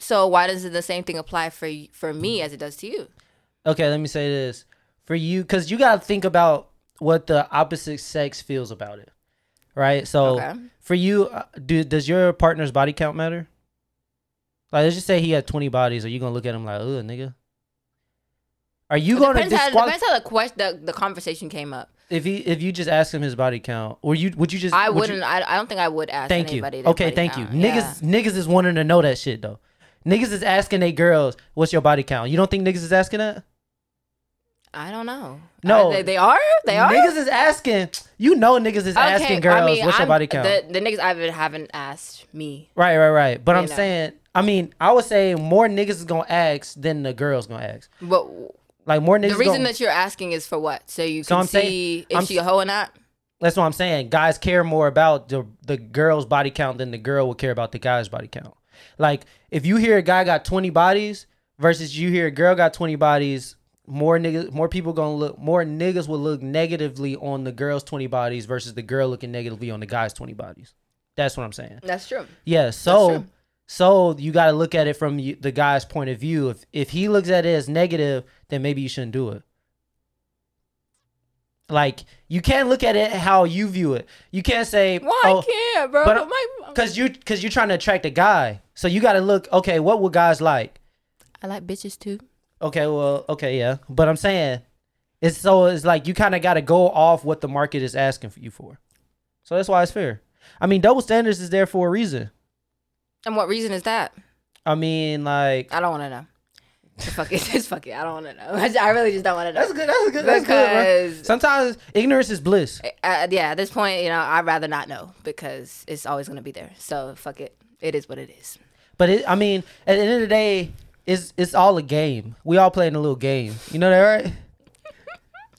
S2: So why doesn't the same thing apply for for me as it does to you?
S1: Okay, let me say this for you because you gotta think about what the opposite sex feels about it, right? So
S2: Okay.
S1: for you, uh, do does your partner's body count matter? Like, let's just say he had twenty bodies. Are you gonna look at him like, ugh, nigga? Are you
S2: It
S1: gonna
S2: depends how, depends how the question the, the conversation came up.
S1: if he if you just ask him his body count, or you would you just
S2: I
S1: would
S2: wouldn't. I, I don't think I would ask
S1: Thank you. Okay, thank
S2: count.
S1: you.
S2: Yeah.
S1: Niggas, niggas is wanting to know that shit though. Niggas is asking they girls, "What's your body count?" You don't think niggas is asking that?
S2: I don't know.
S1: No.
S2: Uh, they, they are. They are.
S1: Niggas is asking. You know, niggas is asking girls, "What's your
S2: I'm-
S1: body count?"
S2: The, the niggas I've haven't asked me.
S1: right, right, right. But I'm
S2: know.
S1: saying, I mean, I would say more niggas is gonna ask than the girls gonna ask.
S2: But
S1: Like more niggas.
S2: the reason
S1: gonna,
S2: that you're asking is for what? So you
S1: So
S2: can
S1: I'm saying-
S2: see if
S1: I'm
S2: she a hoe or not.
S1: that's what I'm saying. Guys care more about the the girl's body count than the girl will care about the guy's body count. Like if you hear a guy got 20 bodies versus you hear a girl got 20 bodies, more niggas, more people gonna look, more niggas will look negatively on the girl's 20 bodies versus the girl looking negatively on the guy's 20 bodies. That's what I'm saying.
S2: That's true.
S1: Yeah. So
S2: true.
S1: so you got to look at it from the guy's point of view. If if he looks at it as negative, then maybe you shouldn't do it. Like you can't look at it how you view it. You can't say,
S2: Why
S1: "Oh,
S2: can't, bro?
S1: but- uh,
S2: My-
S1: Cause you cause you're trying to attract a guy. So you gotta look, okay, what would guys like?
S2: I like bitches too.
S1: Okay, well, okay, yeah. But I'm saying it's so it's like you kinda gotta go off what the market is asking for you for. So that's why it's fair. I mean, double standards is there for a reason.
S2: And what reason is that?
S1: I mean, like
S2: I don't want to know. Fuck it. Just fuck it. I don't want to know. I really just don't want to know.
S1: that's good, that's good, that's good, bro. Sometimes ignorance is bliss.
S2: uh, yeah, at this point, you know, I'd rather not know because it's always gonna be there. So fuck it. It is what it is.
S1: But it, I mean, at the end of the day, it's it's all a game. We all playing a little game. You know that, right?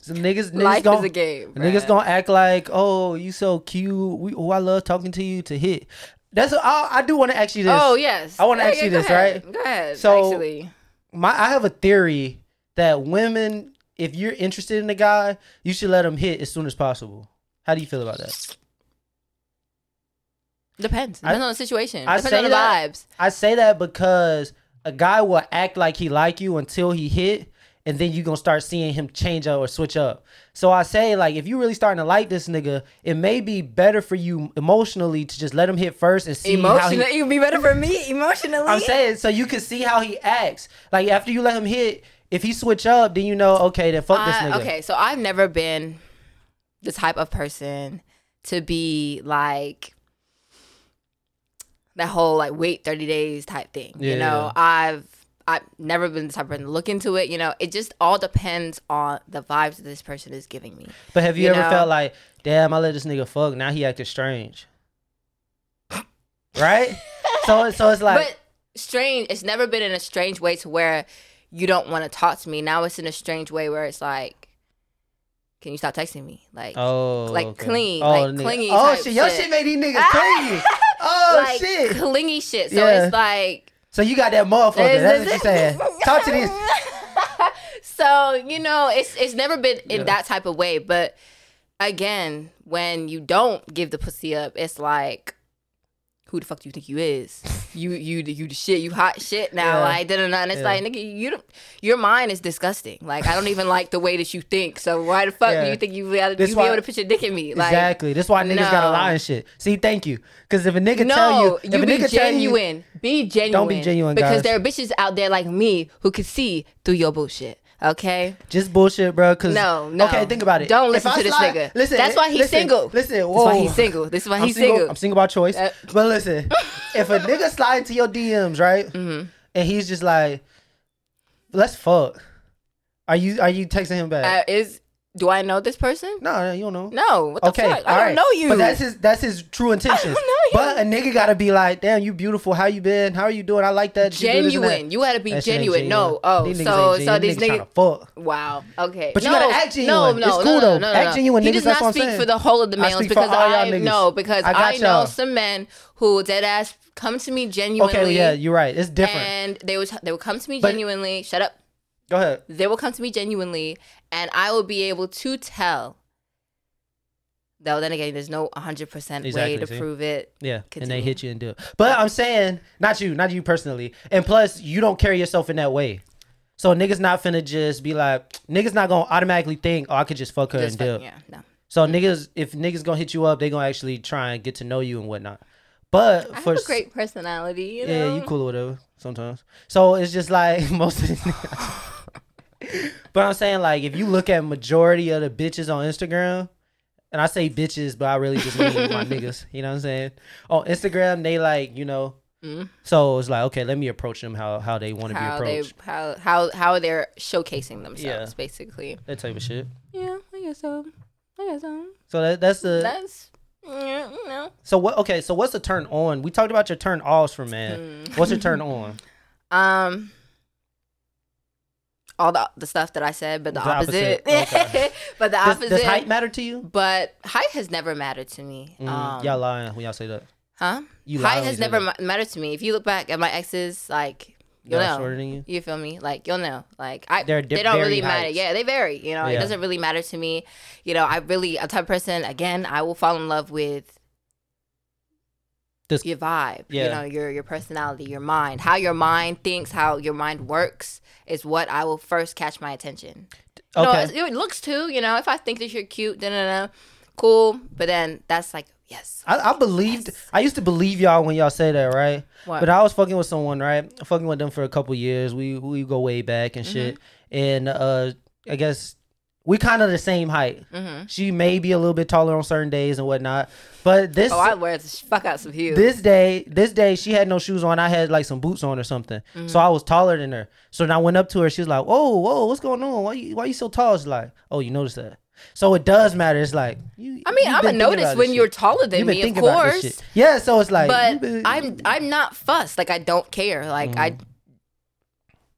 S1: So niggas, niggas
S2: Life
S1: gon-
S2: is a game.
S1: Niggas gonna act like, oh, you so cute. We, oh, I love talking to you to hit. That's I, I do want to ask you this.
S2: Oh yes.
S1: I wanna
S2: Yeah,
S1: ask
S2: yeah,
S1: you this,
S2: ahead.
S1: right?
S2: Go ahead.
S1: So-
S2: actually,
S1: My I have a theory that women, if you're interested in a guy, you should let him hit as soon as possible. How do you feel about that?
S2: depends.
S1: I-
S2: Depends on the situation.
S1: I
S2: depends on the
S1: that-
S2: vibes.
S1: I say that because a guy will act like he like you until he hit, and then you gonna start seeing him change up or switch up. So I say like if you really starting to like this nigga, it may be better for you emotionally to just let him hit first and see how he.
S2: Emotionally, it would be better for me emotionally.
S1: I'm saying so you can see how he acts. Like after you let him hit, if he switch up, then you know okay, then fuck this nigga.
S2: Okay, so I've never been the type of person to be like that whole like wait 30 days type thing.
S1: Yeah,
S2: you know,
S1: yeah.
S2: I've I've never been the type of person to look into it. You know, it just all depends on the vibes that this person is giving me.
S1: But have you,
S2: You
S1: ever
S2: know?
S1: felt like, damn, I let this nigga fuck, now he acting strange, right? so so it's like.
S2: but strange, it's never been in a strange way to where you don't want to talk to me. Now it's in a strange way where it's like, can you stop texting me? Like,
S1: Oh,
S2: like
S1: okay.
S2: cling,
S1: oh,
S2: like
S1: nigga.
S2: clingy
S1: Oh shit, your
S2: shit.
S1: shit made these niggas clingy. oh
S2: like
S1: shit.
S2: clingy shit. So
S1: Yeah.
S2: it's like
S1: So you got that motherfucker. That's what you're saying. Talk to these.
S2: so you know, it's it's never been in
S1: Yeah.
S2: that type of way. But again, when you don't give the pussy up, it's like, who the fuck do you think you is? You you you the shit. You hot shit now.
S1: Yeah.
S2: Like da da da. And it's
S1: Yeah.
S2: like nigga, you don't. Your mind is disgusting. Like I don't even like the way that you think. So why the fuck
S1: Yeah.
S2: do you think you you be
S1: why-
S2: able to put your dick in me? Like
S1: exactly. That's why niggas gotta
S2: no.
S1: lie and shit. See, thank you. Because if a nigga
S2: No,
S1: tell you, if
S2: you
S1: a
S2: be
S1: nigga tell you, be
S2: genuine. don't be genuine.
S1: genuine,
S2: because
S1: guys.
S2: there are bitches out there like me who can see through your bullshit. Okay.
S1: just bullshit, bro. Cause
S2: No, no.
S1: Okay, think about it.
S2: Don't
S1: If
S2: listen
S1: I
S2: to this
S1: slide-
S2: nigga.
S1: Listen,
S2: That's why he's
S1: listen,
S2: single.
S1: Listen,
S2: That's why he's single. This is why he's
S1: single.
S2: single.
S1: I'm single by choice.
S2: Uh,
S1: but listen, if a nigga slide into your DMs, right,
S2: Mm-hmm.
S1: and he's just like, "Let's fuck," are you are you texting him back?
S2: Uh, is do I know this person?
S1: no, no, you don't know.
S2: No. What the
S1: Okay,
S2: fuck? I don't
S1: right.
S2: know you.
S1: But that's his that's his true intentions.
S2: know you.
S1: But a nigga gotta be like, damn, you beautiful. How you been? How are you doing? I like that. You and that."
S2: genuine. You gotta be
S1: ain't
S2: genuine. No. Oh,
S1: These
S2: so
S1: ain't
S2: so these
S1: niggas
S2: niggas.
S1: fuck.
S2: Wow. Okay.
S1: But you
S2: no,
S1: gotta act
S2: No,
S1: genuine.
S2: no,
S1: It's
S2: no,
S1: cool,
S2: no,
S1: though.
S2: No, no,
S1: Act genuine,
S2: He
S1: niggas,
S2: does not speak for the whole of the males because I know because
S1: I
S2: know some men who dead ass come to me genuinely.
S1: Okay, yeah, you're right. It's different.
S2: And they was they would come to me genuinely. Shut up.
S1: Go ahead.
S2: They will come to me genuinely, and I will be able to tell. Though then again, there's no 100 percent way
S1: Exactly,
S2: to
S1: see?
S2: prove it.
S1: Yeah, and
S2: Continue.
S1: they hit you and do it. But I'm saying, not you, not you personally. And plus, you don't carry yourself in that way. So niggas not finna just be like, niggas not gonna automatically think, oh, I could just fuck her
S2: Just
S1: and
S2: fuck-
S1: do.
S2: yeah, no.
S1: So niggas, if niggas gonna hit you up, they gonna actually try and get to know you and whatnot. But
S2: I
S1: for
S2: have a great personality. You know?
S1: yeah, you cool or whatever sometimes. So it's just like most of niggas. but I'm saying like if you look at majority of the bitches on Instagram, and I say bitches, but I really just mean my niggas. You know what I'm saying? On Instagram, they like you know.
S2: Mhm.
S1: So it's like okay, let me approach them how how they want to be
S2: How they
S1: approached.
S2: how how how they're showcasing themselves,
S1: Yeah.
S2: basically.
S1: That type of shit.
S2: Yeah, I guess so. I guess so.
S1: So that, that's the
S2: That's yeah, you know.
S1: so what? Okay, so what's the turn on? We talked about your turn offs for man.
S2: Hmm.
S1: What's your turn on?
S2: Um, all the the stuff that I said, but the,
S1: The
S2: opposite.
S1: opposite, okay.
S2: but the
S1: Does,
S2: opposite.
S1: does height matter to you?
S2: But height has never mattered to me.
S1: Mm,
S2: Um,
S1: y'all lying when y'all say that.
S2: huh?
S1: You
S2: height has never ma- mattered to me. If you look back at my exes, like you'll
S1: Y'all
S2: know.
S1: shorter than you.
S2: You feel me? Like you'll know. Like I,
S1: They're
S2: they don't really matter.
S1: heights.
S2: Yeah, they vary. You know, it doesn't really matter to me. You know, I really a type of person. Again, I will fall in love with
S1: This-
S2: your vibe. You know, your your personality, your mind, how your mind thinks, how your mind works is what I will first catch my attention. You know,
S1: Okay.
S2: it, it looks too. You know, if I think that you're cute, then uh, cool. But then that's like yes.
S1: I, I believed. I used to believe y'all when y'all say that, right?
S2: What?
S1: But I was fucking with someone, right? Fucking with them for a couple years. We we go way back and shit.
S2: Mm-hmm.
S1: And uh, I guess we kind of the same height.
S2: hmm
S1: She may be a little bit taller on certain days and whatnot. But this
S2: Oh, I wear the fuck out some heels.
S1: this day, this day, she had no shoes on. I had like some boots on or something.
S2: Mm-hmm.
S1: So I was taller than her. So then I went up to her. She was like, "Whoa, whoa, what's going on? Why you why you so tall?" She's like, "Oh, you noticed that." So it does matter. It's like you.
S2: I mean, I'm gonna notice when
S1: this
S2: you're taller than me, of
S1: this
S2: course.
S1: shit. Yeah. So it's like,
S2: But
S1: been-
S2: I'm I'm not fussed. Like I don't care. Like I
S1: Mm-hmm.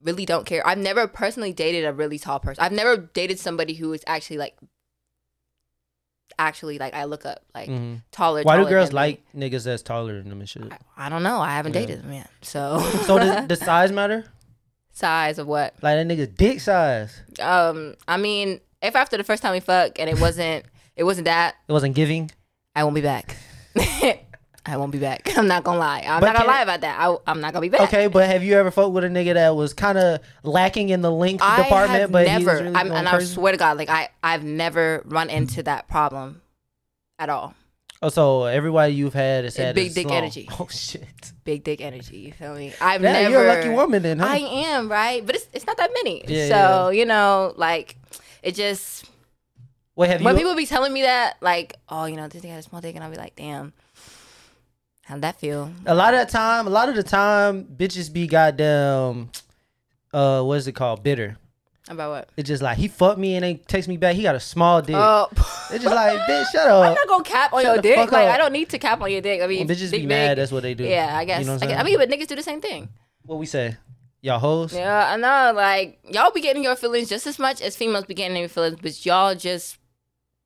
S2: Really don't care. I've never personally dated a really tall person. I've never dated somebody who is actually like actually like I look up like
S1: Mhm.
S2: taller.
S1: Why do girls
S2: than me.
S1: like niggas that's taller than them and shit?
S2: I, I don't know. I haven't
S1: Yeah.
S2: dated them yet. So
S1: So does the size matter?
S2: size of what?
S1: Like that nigga's dick size.
S2: Um, I mean, if after the first time we fuck and it wasn't it wasn't that,
S1: It wasn't giving.
S2: I won't be back. I won't be back. I'm not gonna lie. I'm
S1: But
S2: not gonna lie about that. I, I'm not gonna be back.
S1: Okay, but have you ever fucked with a nigga that was kind of lacking in the length
S2: I
S1: department,
S2: have
S1: but
S2: never,
S1: really
S2: I'm, and I swear to God, like I, I've never run into that problem at all.
S1: Oh, so everybody you've had has had
S2: Big
S1: is
S2: dick
S1: long.
S2: energy.
S1: Oh shit!
S2: Big dick energy. You feel me? I've
S1: Yeah,
S2: never.
S1: you're a lucky woman then, huh?
S2: I am right, but it's it's not that many.
S1: Yeah,
S2: so you know, like it just
S1: Wait, have you
S2: when
S1: you?
S2: people be telling me that, like, oh, you know, this thing had a small dick, and I'll be like, damn, how'd that feel?
S1: a lot of the time, a lot of the time, bitches be goddamn. Uh, what is it called? Bitter.
S2: About what?
S1: It's just like he fucked me and then takes me back. He got a small dick.
S2: Oh,
S1: it's just like, bitch, shut up.
S2: I'm not gonna cap on
S1: Shut
S2: your dick. Like
S1: up.
S2: I don't need to cap on your dick. I mean,
S1: When bitches be mad. That's what they do.
S2: Yeah, I guess.
S1: You know
S2: I, guess-? I mean, but niggas do the same thing.
S1: What we say? Y'all hoes?
S2: Yeah, I know. Like y'all be getting your feelings just as much as females be getting their feelings, but y'all just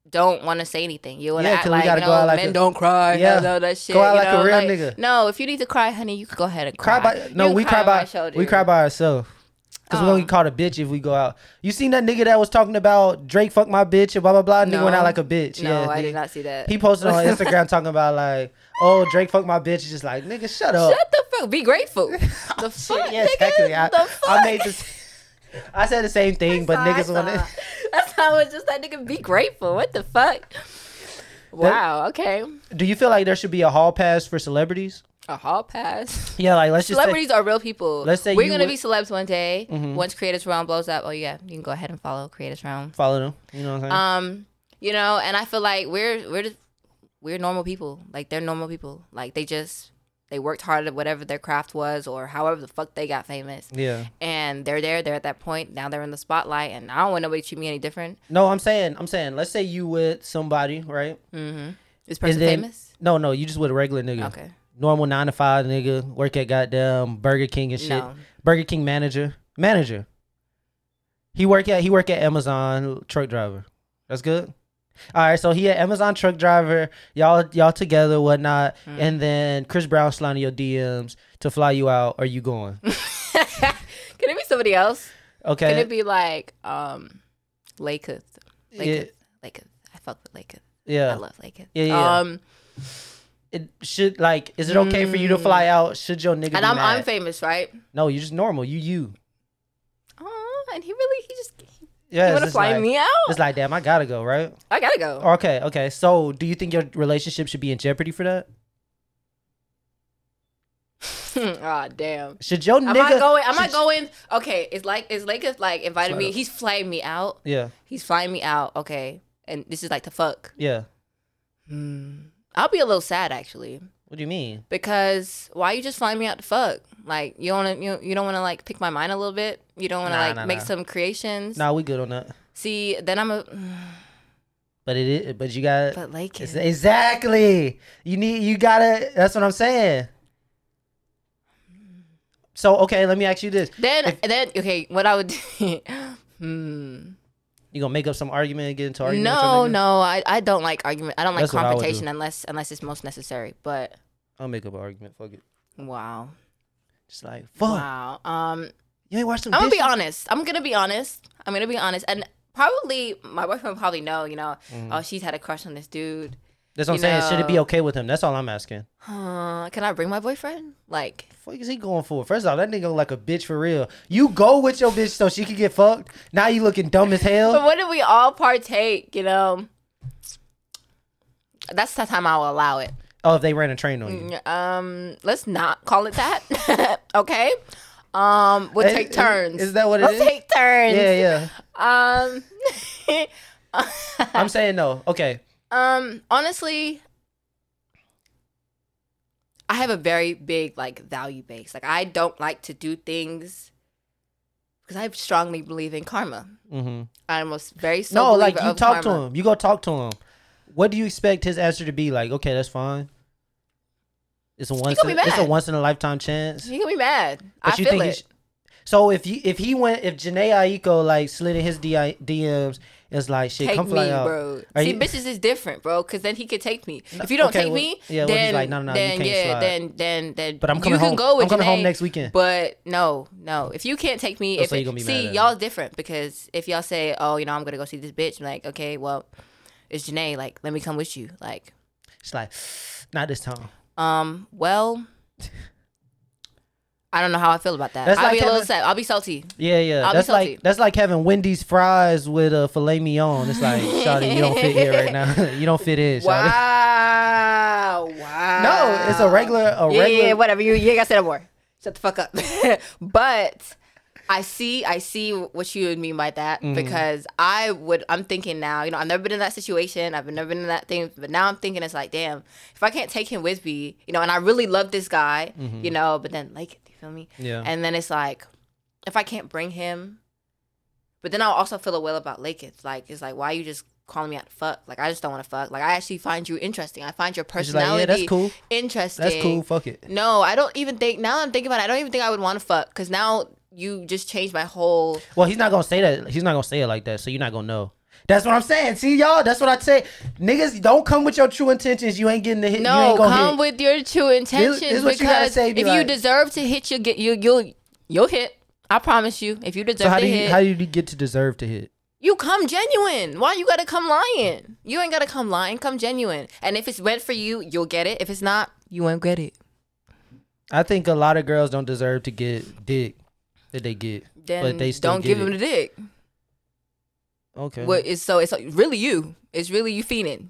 S2: don't want to say anything. You want to
S1: Yeah,
S2: act
S1: we
S2: like,
S1: gotta
S2: no,
S1: go out like
S2: men
S1: a-
S2: don't cry.
S1: Yeah.
S2: Yeah, that shit.
S1: Go out like a
S2: know,
S1: real nigga.
S2: No, if you need to cry, honey, you can go ahead and
S1: Cry
S2: cry.
S1: by no, we cry
S2: on
S1: by we cry by ourselves. Cause we're
S2: Oh.
S1: gonna get um. called a bitch if we go out. You seen that nigga that was talking about Drake fuck my bitch and blah blah blah. Nigga
S2: No.
S1: went out like a bitch.
S2: No,
S1: yeah,
S2: I
S1: he,
S2: did not see that.
S1: He posted on Instagram talking about like, oh Drake fuck my bitch. It's just like nigga, shut up.
S2: Shut the fuck. Be grateful. Oh, the fuck,
S1: yeah,
S2: nigga?
S1: exactly. I,
S2: the
S1: I made this. I said the same thing, but
S2: I
S1: niggas want to.
S2: That's how it's just that nigga be grateful. What the fuck? Wow. Okay.
S1: Do you feel like there should be a hall pass for celebrities?
S2: A hall pass.
S1: Yeah, like let's just say,
S2: Celebrities are real people.
S1: Let's say
S2: we're gonna
S1: would-
S2: be celebs one day.
S1: Mhm.
S2: Once Creators Realm blows up, oh yeah, you can go ahead and follow Creators Realm.
S1: follow them. You know what I'm saying?
S2: Um, you know, and I feel like we're we're just we're normal people. Like they're normal people. Like they just they worked hard at whatever their craft was or however the fuck they got famous.
S1: yeah.
S2: And they're there, they're at that point. Now they're in the spotlight and I don't want nobody to treat me any different.
S1: No, I'm saying, I'm saying, let's say you with somebody, right?
S2: Mm-hmm. This person
S1: then-
S2: famous?
S1: No, no, you just with a regular nigga.
S2: Okay.
S1: Normal nine to five nigga, work at goddamn Burger King and shit.
S2: No.
S1: Burger King manager, manager. He work at he work at Amazon truck driver. That's good. All right, so he at Amazon truck driver. Y'all y'all together, whatnot,
S2: Mm.
S1: and then Chris Brown sliding your DMs to fly you out. Are you going?
S2: Can it be somebody else?
S1: Okay.
S2: Can it be like um LaKeith?
S1: yeah,
S2: LaKeith. LaKeith. I fuck with LaKeith.
S1: Yeah.
S2: I love LaKeith.
S1: Yeah, yeah.
S2: Um
S1: It should like. Is it okay for you to fly out? Should your nigga?
S2: Mm. and I'm
S1: mad?
S2: I'm famous, right?
S1: No, you're just normal. You you.
S2: Oh, and he really he just
S1: Yeah.
S2: wanna
S1: it's
S2: fly
S1: like,
S2: me out?
S1: It's like damn, I gotta go, right?
S2: I gotta go.
S1: Okay, okay. So, do you think your relationship should be in jeopardy for that?
S2: oh damn.
S1: Should your
S2: Am
S1: nigga?
S2: I going? Am I going? Okay, it's like it's LaKeith like invited me.
S1: up.
S2: He's flying me out.
S1: Yeah,
S2: He's flying me out. Okay, and this is like the fuck.
S1: yeah.
S2: Hmm. I'll be a little sad actually
S1: What do you mean?
S2: because why you just flying me out to fuck? Like you don't you you don't want to like pick my mind a little bit. You don't want to
S1: Nah,
S2: like
S1: nah,
S2: make
S1: nah.
S2: some creations.
S1: Nah, we good on that.
S2: See, then I'm a
S1: But it is. But you got.
S2: but like
S1: exactly. You need. You gotta. That's what I'm saying. So okay, let me ask you this:
S2: then
S1: if-
S2: then okay, what I would do? hmm.
S1: You gonna make up some argument and get into argument?
S2: No, no, I, I don't like argument. I don't like
S1: That's what I would do.
S2: confrontation unless unless it's most necessary. But
S1: I'll make up an argument. Fuck it.
S2: wow,
S1: Just like fuck.
S2: wow. Um,
S1: You ain't watched some.
S2: I'm gonna be
S1: dishes?
S2: honest. I'm gonna be honest. I'm gonna be honest, and probably my boyfriend will probably know. You know,
S1: Mm-hmm.
S2: oh, she's had a crush on this dude.
S1: That's what I'm saying. Should it be okay with him? That's all I'm asking.
S2: Uh, can I bring my boyfriend? Like,
S1: fuck is he going for? First off, that nigga look like a bitch for real. You go with your bitch so she can get fucked. Now you looking dumb as hell.
S2: but what if we all partake? You know, that's the time I will allow it.
S1: Oh, if they ran a train on you.
S2: Um, let's not call it that. okay. Um, we'll take
S1: is-
S2: turns.
S1: is that what it
S2: we'll
S1: is?
S2: take turns.
S1: Yeah, yeah. Um. I'm saying no. Okay.
S2: Um, honestly, I have a very big like value base. Like I don't like to do things because I strongly believe in karma.
S1: Mm-hmm.
S2: I'm a very
S1: No, like you talk to him. You go talk to him. What do you expect his answer to be? Like, okay, that's fine. It's a once. In, it's a once in a lifetime chance.
S2: He gonna be mad.
S1: But
S2: I
S1: you
S2: feel
S1: think
S2: it.
S1: he sh- so if you if he went if Jhené Aiko like slid in his DI, DMs it's like shit
S2: take
S1: come fly
S2: me,
S1: out.
S2: bro.
S1: Are
S2: See,
S1: you-
S2: bitches is different, bro. Because then he could take me. If you don't
S1: okay,
S2: take
S1: well-
S2: me,
S1: yeah, well,
S2: then
S1: like, no, no,
S2: then
S1: can't
S2: yeah,
S1: slide.
S2: then then then.
S1: But I'm coming
S2: you can
S1: home.
S2: Go with
S1: I'm coming home next weekend.
S2: But no, no. If you can't take me,
S1: Oh,
S2: if
S1: so
S2: it- see y'all different because if y'all say, oh, you know, I'm gonna go see this bitch, I'm like, okay, well, it's Jhené. Like, let me come with you. Like,
S1: It's like not this time.
S2: Um, well, I don't know how I feel about that.
S1: That's
S2: I'll
S1: like
S2: be a little sad. I'll be salty.
S1: Yeah, yeah.
S2: I'll be
S1: that's like
S2: salty.
S1: that's like having Wendy's fries with a filet mignon. It's like, Shawty, you don't fit here right now. you don't fit in, Shawty.
S2: Wow, wow.
S1: No, it's a regular a
S2: yeah,
S1: regular
S2: yeah, whatever. You, you gotta say no more. Shut the fuck up. but I see, I see what you would mean by that
S1: Mm-hmm.
S2: because I would. I'm thinking now. You know, I've never been in that situation. I've never been in that thing. But now I'm thinking it's like, damn, if I can't take him with me, you know, and I really love this guy, you know, but then like, feel me?
S1: Yeah.
S2: And then it's like, if I can't bring him, but then I'll also feel a will about Lake. It's like, it's like, why you just calling me out to fuck? Like, I just don't want to fuck. Like, I actually find you interesting. I find your
S1: It's like,
S2: personality
S1: yeah, that's cool.
S2: interesting.
S1: That's cool. Fuck it.
S2: No, I don't even think. Now I'm thinking about it. I don't even think I would want to fuck because now you just changed my whole.
S1: Well, he's not gonna say that. He's not gonna say it like that. So you're not gonna know. That's what I'm saying. See, y'all. That's what I say. Niggas, don't come with your true intentions. You ain't getting the hit. you
S2: No, come
S1: hit.
S2: with your true intentions
S1: this is what you gotta say, be
S2: if you deserve to hit, you get you you'll you'll hit. I promise you. If you deserve
S1: so how
S2: to
S1: do you
S2: hit,
S1: how do you get to deserve to hit?
S2: you come genuine. Why you gotta come lying? You ain't gotta come lying. Come genuine. And if it's meant for you, you'll get it. If it's not, you won't get it.
S1: I think a lot of girls don't deserve to get dick that they get,
S2: Then
S1: but they still
S2: don't give
S1: it.
S2: him the dick.
S1: Okay.
S2: What is so? It's really you. It's really you fiending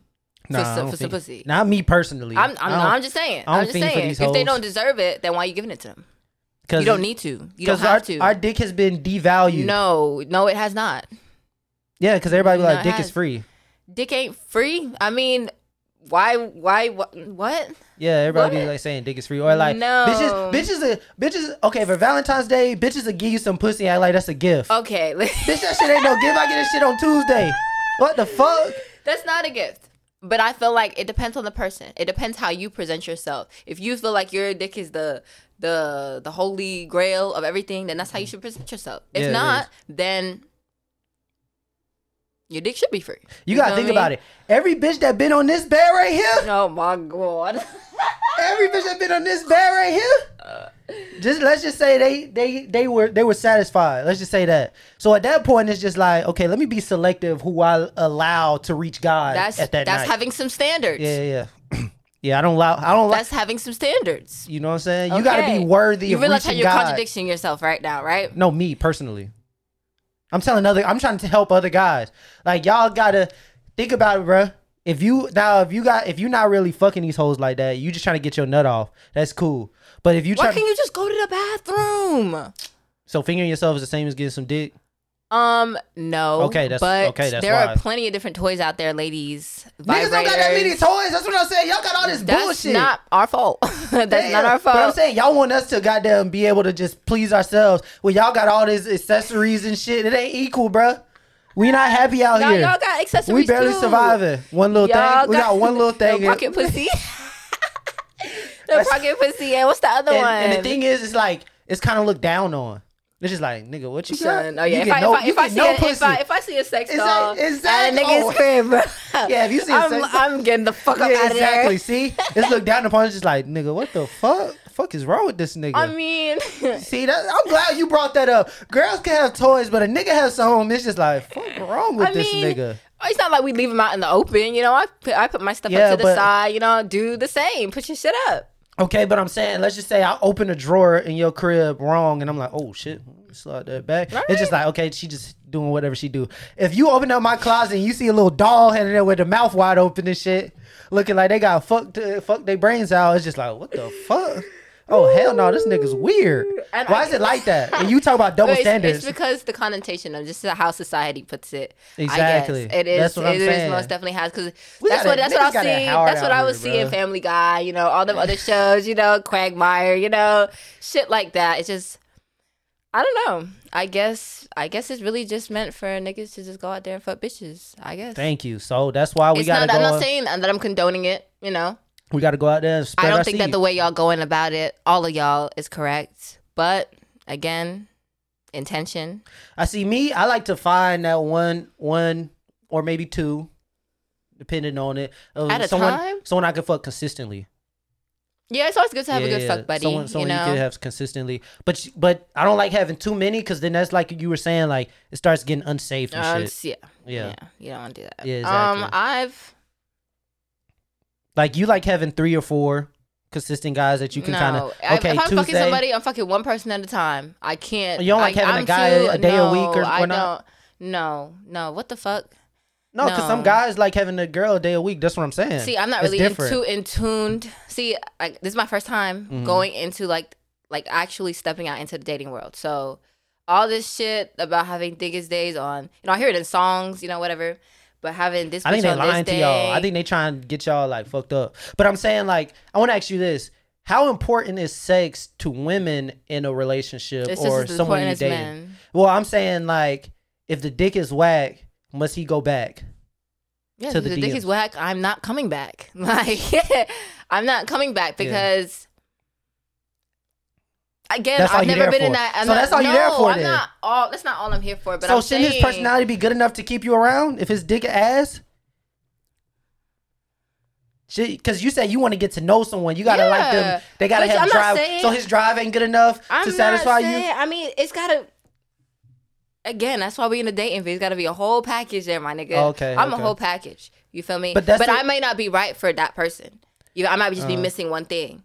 S1: Nah,
S2: for, some, for some pussy.
S1: Not me personally.
S2: I'm, I'm,
S1: I
S2: no,
S1: don't-
S2: I'm just saying.
S1: I don't
S2: I'm just saying. If they don't deserve it, then why are you giving it to them?
S1: 'cause-
S2: You don't need to. You don't
S1: because
S2: have
S1: our,
S2: to.
S1: our dick has been devalued.
S2: no, no, it has not.
S1: Yeah, because everybody be like, dick
S2: has.
S1: is free.
S2: Dick ain't free. I mean, why? Why? What? what?
S1: Yeah, everybody be like saying dick is free or like
S2: No.
S1: bitches, bitches, are, bitches. Okay, for Valentine's Day, bitches will give you some pussy. Act like that's a gift.
S2: Okay,
S1: Bitch, that shit ain't no gift. I get this shit on Tuesday. What the fuck?
S2: that's not a gift. But I feel like it depends on the person. It depends how you present yourself. If you feel like your dick is the the the holy grail of everything, then that's how you mm. should present yourself. If
S1: Yeah,
S2: not, then your dick should be free.
S1: You gotta think about it. Every bitch that been on this bed right here,
S2: Oh my god.
S1: every bitch that been on this bed right here, uh. just let's just say they they they were they were satisfied. Let's just say that. So at that point, it's just like okay, let me be selective who I allow to reach God
S2: That's
S1: at that
S2: that's
S1: night.
S2: having some standards.
S1: yeah, yeah, yeah. I don't allow. I don't like.
S2: That's having some standards.
S1: You know what I'm saying? You gotta be worthy
S2: You
S1: of
S2: realize how you're
S1: God.
S2: contradicting yourself right now, right?
S1: No, me personally. I'm telling other. I'm trying to help other guys. Like y'all gotta think about it, bro. If you now, if you got, if you're not really fucking these hoes like that, you just trying to get your nut off. That's cool. But if you
S2: Why
S1: try,
S2: can't you just go to the bathroom?
S1: so fingering yourself is the same as getting some dick.
S2: Um, no.
S1: Okay, that's-
S2: but
S1: okay, that's
S2: there
S1: why.
S2: are plenty of different toys out there, ladies.
S1: Niggas don't got that many toys. That's what I'm saying. Y'all got all this
S2: That's
S1: bullshit.
S2: not our fault. That's
S1: Yeah,
S2: not our fault.
S1: But I'm saying y'all want us to goddamn be able to just please ourselves. Well, y'all got all these accessories and shit. It ain't equal, bruh. We not happy out
S2: Now
S1: here.
S2: y'all got accessories
S1: we barely
S2: too.
S1: surviving. One little
S2: Y'all
S1: thing. We got one little thing.
S2: The pocket pussy. the pocket pussy. And what's the other
S1: and,
S2: one?
S1: and the thing is, it's like it's kind of looked down on. It's just like, nigga, what you got?
S2: Oh yeah, if I,
S1: no-
S2: if I, if I
S1: no
S2: a, if. I if I see a sex
S1: Exact-
S2: doll
S1: exact-
S2: at a nigga's
S1: oh.
S2: crib, bro,
S1: Yeah, if you see a
S2: I'm,
S1: sex-
S2: I'm getting the fuck up
S1: Yeah,
S2: out of there.
S1: exactly. See, it's looked down upon. It's just like, nigga, what the fuck? Fuck is wrong with this nigga?
S2: I mean,
S1: See that? I'm glad you brought that up. Girls can have toys, but a nigga has some. It's just like, fuck wrong with
S2: I
S1: this
S2: mean,
S1: nigga?
S2: it's not like we leave them out in the open. You know, I put, I put my stuff
S1: Yeah,
S2: up to the
S1: but-
S2: side. You know, do the same. Put your shit up.
S1: Okay, but I'm saying, let's just say I open a drawer in your crib wrong, and I'm like, oh shit, slide that back. It's just like, okay, she just doing whatever she do. If you open up my closet and you see a little doll in there with the mouth wide open and shit, looking like they got fucked, uh, fuck their brains out, it's just like, what the fuck? Oh hell no, this nigga's weird.
S2: And
S1: Why
S2: I-
S1: is it like that? And you talk about double
S2: It's,
S1: standards.
S2: it's because the connotation of just how society puts it.
S1: Exactly.
S2: I. It is.
S1: That's what I'm
S2: it is
S1: saying.
S2: most definitely has because
S1: We
S2: what that's what
S1: got
S2: see. That's what I would
S1: here,
S2: see in. Family Guy. You know, all them other shows. You know, Quagmire. You know, shit like that. It's just. I don't know. I guess I guess it's really just meant for niggas to just go out there and fuck bitches. I guess.
S1: Thank you. So that's why we gotta go.
S2: I'm not saying that I'm condoning it. You know,
S1: we gotta go out there and spread
S2: I don't think that the way y'all going about it, all of y'all, is correct. But again, intention.
S1: I see me. I like to find that one, one or maybe two, depending on it. of
S2: At a
S1: someone,
S2: time?
S1: someone I can fuck consistently.
S2: Yeah, it's always good to have a good
S1: yeah.
S2: fuck buddy.
S1: Someone, someone
S2: you
S1: you,
S2: know,
S1: can have consistently. But but I don't like having too many because then that's like you were saying, like it starts getting unsafe and
S2: um,
S1: shit.
S2: yeah,
S1: Yeah.
S2: yeah, you don't want to do that.
S1: Yeah, exactly.
S2: Um, I've
S1: Like you like having three or four consistent guys that you can
S2: no,
S1: kind of
S2: I-
S1: okay
S2: if I'm
S1: Tuesday.
S2: fucking somebody, I'm fucking one person at a time. I can't.
S1: You don't like
S2: I,
S1: having a
S2: I'm
S1: guy
S2: too-
S1: a day a week or
S2: I
S1: whatnot?
S2: don't. No, no. What the fuck?
S1: no, because some guys like having a girl a day a week. That's what I'm saying.
S2: See, I'm not
S1: It's
S2: really in too in tuned. See, like this is my first time
S1: Mm-hmm.
S2: going into like like actually stepping out into the dating world. So all this shit about having thickest days on, you know, I hear it in songs, you know, whatever. But having this,
S1: I think they lying to y'all. I think they trying to get y'all like fucked up. But I'm saying like I want to ask you this: How important is sex to women in a relationship
S2: it's
S1: or someone you dating?
S2: men.
S1: Well, I'm saying like if the dick is whack, must he go back?
S2: Yeah,
S1: to
S2: if
S1: the
S2: the dick is whack. I'm not coming back. Like, I'm not coming back
S1: Yeah.
S2: Again,
S1: That's
S2: I've never been in that. I'm
S1: So
S2: not,
S1: that's all
S2: no,
S1: you're there for
S2: I'm
S1: then.
S2: not all. That's not all I'm here for. But
S1: so
S2: I'm
S1: shouldn't his personality be good enough to keep you around if his dick ass? Because you said you want to get to know someone, you gotta like them. They gotta
S2: Which
S1: have
S2: I'm
S1: drive.
S2: saying-
S1: so his drive ain't good enough
S2: I'm
S1: to satisfy
S2: not
S1: you.
S2: saying, I mean, it's gotta. Again, that's why we in the dating phase. It's gotta be a whole package there, my nigga.
S1: Okay,
S2: I'm
S1: okay.
S2: a whole package. You feel me?
S1: But
S2: But, I may not be right for that person. You, I might just be
S1: Uh-huh.
S2: missing one thing.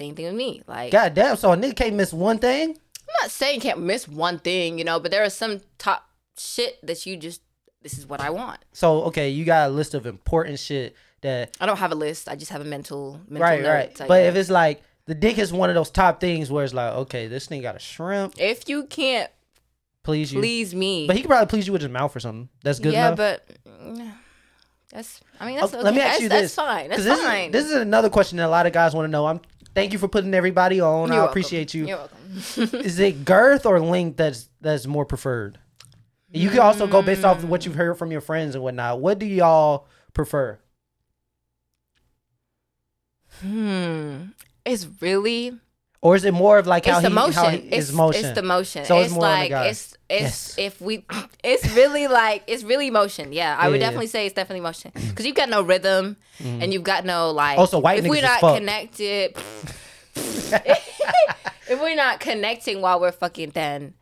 S2: Same thing with me. Like,
S1: God damn! So a nigga can't miss one thing.
S2: I'm not saying you can't miss one thing, you know, but there is some top shit that you just. This is what I want.
S1: So okay, you got a list of important shit that
S2: I don't have a list. I just have a mental mental
S1: right,
S2: note.
S1: right.
S2: Like,
S1: But if it's like the dick is one of those top things where it's like, okay, this thing got a shrimp,
S2: if you can't
S1: please you.
S2: please me,
S1: But he could probably please you with his mouth or something. That's good
S2: yeah,
S1: enough.
S2: but mm, that's. I mean, that's
S1: Okay,
S2: okay.
S1: let me ask you
S2: that's
S1: this,
S2: fine. That's
S1: 'Cause this
S2: fine.
S1: Is, this is another question that a lot of guys want to know. I'm thank you for putting everybody on.
S2: You're
S1: I
S2: welcome.
S1: appreciate you.
S2: You're welcome.
S1: Is it girth or length that's that's more preferred? You can also go based off what you've heard from your friends and whatnot. What do y'all prefer?
S2: Hmm. It's really
S1: Or is it more of like how
S2: it's the
S1: he,
S2: motion.
S1: how he,
S2: it's,
S1: motion?
S2: It's the motion.
S1: So it's
S2: it's
S1: more on the
S2: like it's it's
S1: Yes.
S2: if we it's really like it's really motion. Yeah, I would
S1: Yeah.
S2: definitely say it's definitely motion because you've got no rhythm and you've got no like.
S1: Oh, so white
S2: if we're not connected, if we're not connecting while we're fucking, then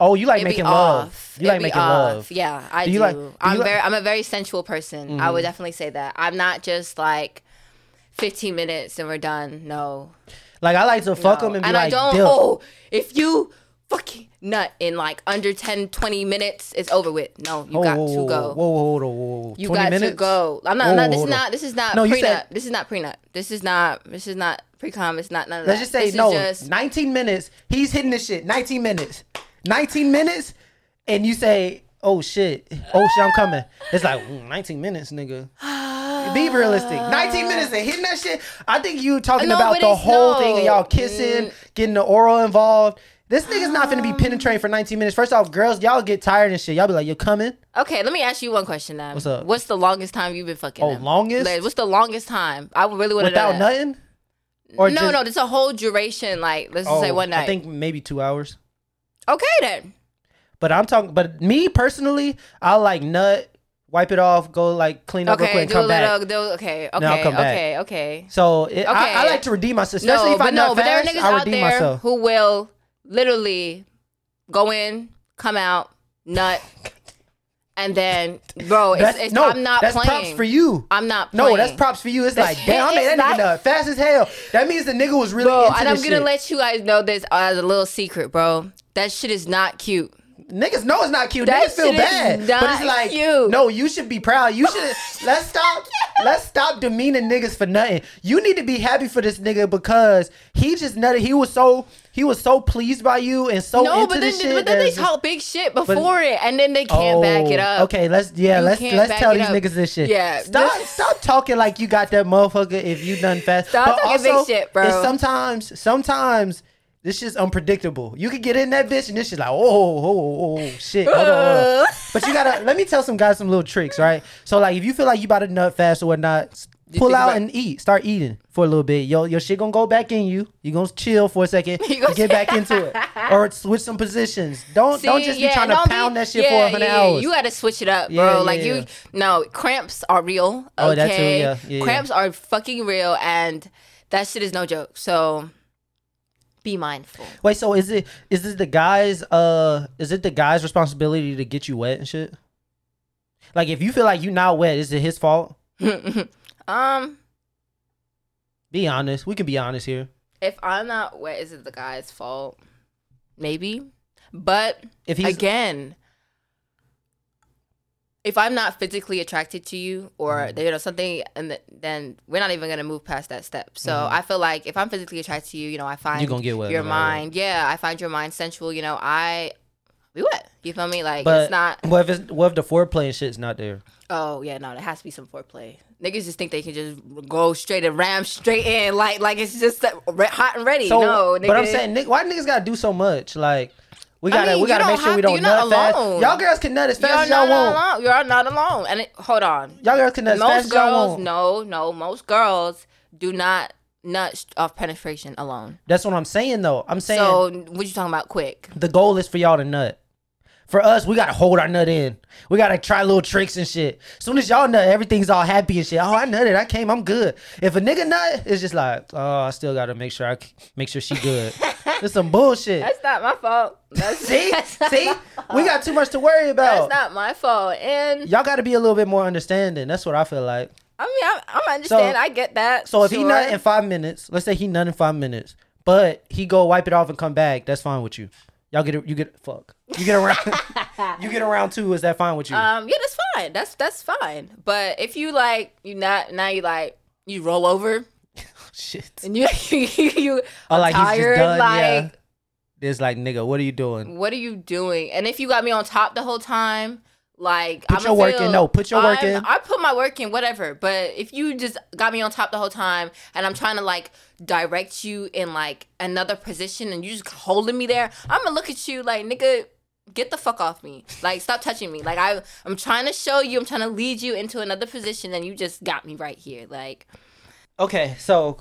S1: oh, you like
S2: it'd
S1: making love.
S2: off.
S1: You
S2: It'd
S1: like making
S2: off.
S1: love.
S2: Yeah, I
S1: Do
S2: do.
S1: like- do
S2: I'm
S1: like-
S2: very. I'm a very sensual person. I would
S1: Mhm.
S2: definitely say that. I'm not just like. 15 minutes and we're done. No,
S1: Like I like to fuck
S2: no.
S1: them and be
S2: and
S1: like,
S2: I don't.
S1: "Dip."
S2: Oh, if you fucking nut in like under 10, 20 minutes, it's over with. No, you
S1: Oh,
S2: got
S1: whoa,
S2: to go.
S1: Whoa, whoa, whoa, whoa.
S2: You
S1: 20
S2: got
S1: minutes?
S2: to go. I'm not.
S1: Whoa,
S2: not this is not. This is not
S1: No,
S2: prenup.
S1: said-
S2: this is not prenup. This is not. This is not pre-com. It's not none of
S1: Let's
S2: that.
S1: just say
S2: this
S1: no.
S2: Just,
S1: 19 minutes. He's hitting this shit. 19 minutes. 19 minutes, and you say, "Oh shit, oh shit, I'm coming." It's like mm, 19 minutes, nigga. Be realistic. 19 minutes and hitting that shit. I think you talking
S2: No,
S1: about the whole
S2: no.
S1: thing of y'all kissing,
S2: Mm.
S1: getting the oral involved. This nigga's not finna be penetrating for 19 minutes. First off, girls, y'all get tired and shit. Y'all be like, you're coming?"
S2: okay, let me ask you one question now.
S1: What's up?
S2: What's the longest time you've been fucking?
S1: Oh,
S2: them?
S1: longest?
S2: Like, what's the longest time? I would really want to know
S1: Without nothing? Or
S2: no,
S1: just-
S2: no, it's a whole duration. Like, let's just say one night.
S1: I think maybe two hours.
S2: okay then.
S1: But I'm talking. But me personally, I'll like nut, wipe it off, go like clean up real
S2: Okay,
S1: quick, and come
S2: a
S1: back.
S2: little. Do, okay, okay,
S1: I'll come back.
S2: okay, okay.
S1: So it, I, I like to redeem myself, especially
S2: no,
S1: if I
S2: but
S1: nut
S2: no, but there are niggas out there
S1: myself.
S2: who will literally go in, come out, nut, and then, bro, it's, it's,
S1: no,
S2: I'm not
S1: that's
S2: playing.
S1: props for you.
S2: I'm not
S1: No, that's props for you. It's
S2: That's-
S1: like, damn, I made that
S2: it's
S1: nigga
S2: not-
S1: nut fast as hell. That means the nigga was really
S2: bro,
S1: into
S2: and I'm gonna
S1: shit.
S2: let you guys know this as a little secret, bro. That shit is not cute.
S1: Niggas know it's not cute.
S2: That
S1: Niggas feel bad, but it's like,
S2: cute.
S1: no, you should be proud. You should let's stop. Let's stop demeaning niggas for nothing. You need to be happy for this nigga because he just nutted. He was so he was so pleased by you and so
S2: no,
S1: into
S2: but then,
S1: shit.
S2: but then they
S1: just-
S2: talk big shit before it, and then they can't back it
S1: Oh,
S2: up.
S1: Okay, let's yeah,
S2: You
S1: let's let's tell these
S2: up.
S1: niggas this shit.
S2: Yeah,
S1: stop
S2: this-
S1: stop talking like you got that motherfucker if you done fast.
S2: Stop talking big shit, bro.
S1: Sometimes sometimes this shit's unpredictable. You could get in that bitch and this shit like oh, oh oh oh, oh shit. Hold on, hold on. But you gotta let me tell some guys some little tricks, right? So like if you feel like you about to nut fast or whatnot.
S2: You
S1: Pull out
S2: about-
S1: and eat. Start eating for a little bit. Yo, your shit gonna go back in you. You gonna chill for a second.
S2: You
S1: get back into it, or switch some positions. Don't don't
S2: See,
S1: just be trying to pound
S2: be-
S1: that shit
S2: yeah,
S1: for hundred
S2: yeah,
S1: hours.
S2: You got to switch it up,
S1: Yeah,
S2: bro. like you,
S1: yeah.
S2: no cramps are real. Okay?
S1: Oh, that too, yeah, yeah, yeah.
S2: cramps are fucking real, and that shit is no joke. So be mindful.
S1: Wait, so is it is this the guy's uh is it the guy's responsibility to get you wet and shit? Like if you feel like you not wet, is it his fault?
S2: um,
S1: Be honest. We can be honest here.
S2: If I'm not wet, is it the guy's fault? Maybe. But
S1: If he's
S2: again, if I'm not physically attracted to you or
S1: Mm-hmm.
S2: you know something, and th- then we're not even gonna move past that step. So
S1: Mhm.
S2: I feel like if I'm physically attracted to you, you know, I find
S1: you gonna get
S2: your
S1: what.
S2: mind, yeah, I find your mind sensual. You know, I we wet. You feel me? Like
S1: But
S2: it's not.
S1: what if it's what if the foreplay and shit's not there?
S2: Oh yeah, no, there has to be some foreplay. Niggas just think they can just go straight and ram straight in, like like it's just hot and ready.
S1: So,
S2: no,
S1: but I'm saying, why niggas gotta do so much? Like, we gotta
S2: mean,
S1: we gotta make sure we don't
S2: You're
S1: nut fast. Y'all girls can nut as
S2: you're
S1: fast as y'all want.
S2: alone. You're not alone. And it, hold on,
S1: Y'all girls can nut as fast
S2: most
S1: as y'all
S2: girls,
S1: want.
S2: no, no, most girls do not nut off penetration alone.
S1: That's what I'm saying though. I'm saying
S2: So what you talking about? Quick.
S1: the goal is for y'all to nut. For us, we gotta hold our nut in. We gotta try little tricks and shit. soon as y'all nut, everything's all happy and shit. Oh, I nutted. I came. I'm good. If a nigga nut, it's just like, oh, I still gotta make sure I make sure she good. it's some bullshit.
S2: That's not my fault. That's,
S1: See,
S2: that's
S1: see, we got too much to worry about.
S2: That's not my fault. And
S1: Y'all got to be a little bit more understanding. That's what I feel like.
S2: I mean, I, I understand. I get that.
S1: So if he
S2: sure.
S1: nut in five minutes, let's say he nut in five minutes, but he go wipe it off and come back, that's fine with you. Y'all get it. You get fuck. You get around. you get around too. Is that fine with you?
S2: Um, yeah, that's fine. That's that's fine. But if you like, you not now you like you roll over
S1: Shit.
S2: and you you, you
S1: Oh, like
S2: tired.
S1: done.
S2: like,
S1: yeah. It's like nigga, what are you doing?
S2: what are you doing? And if you got me on top the whole time, like
S1: Put
S2: I'm
S1: your work in. No, put your work in.
S2: I put my work in, whatever. But if you just got me on top the whole time, and I'm trying to like direct you in like another position, and you just holding me there, I'm gonna look at you like nigga. Get the fuck off me! Like, stop touching me! Like, I, I'm trying to show you, I'm trying to lead you into another position, and you just got me right here. Like,
S1: Okay, so.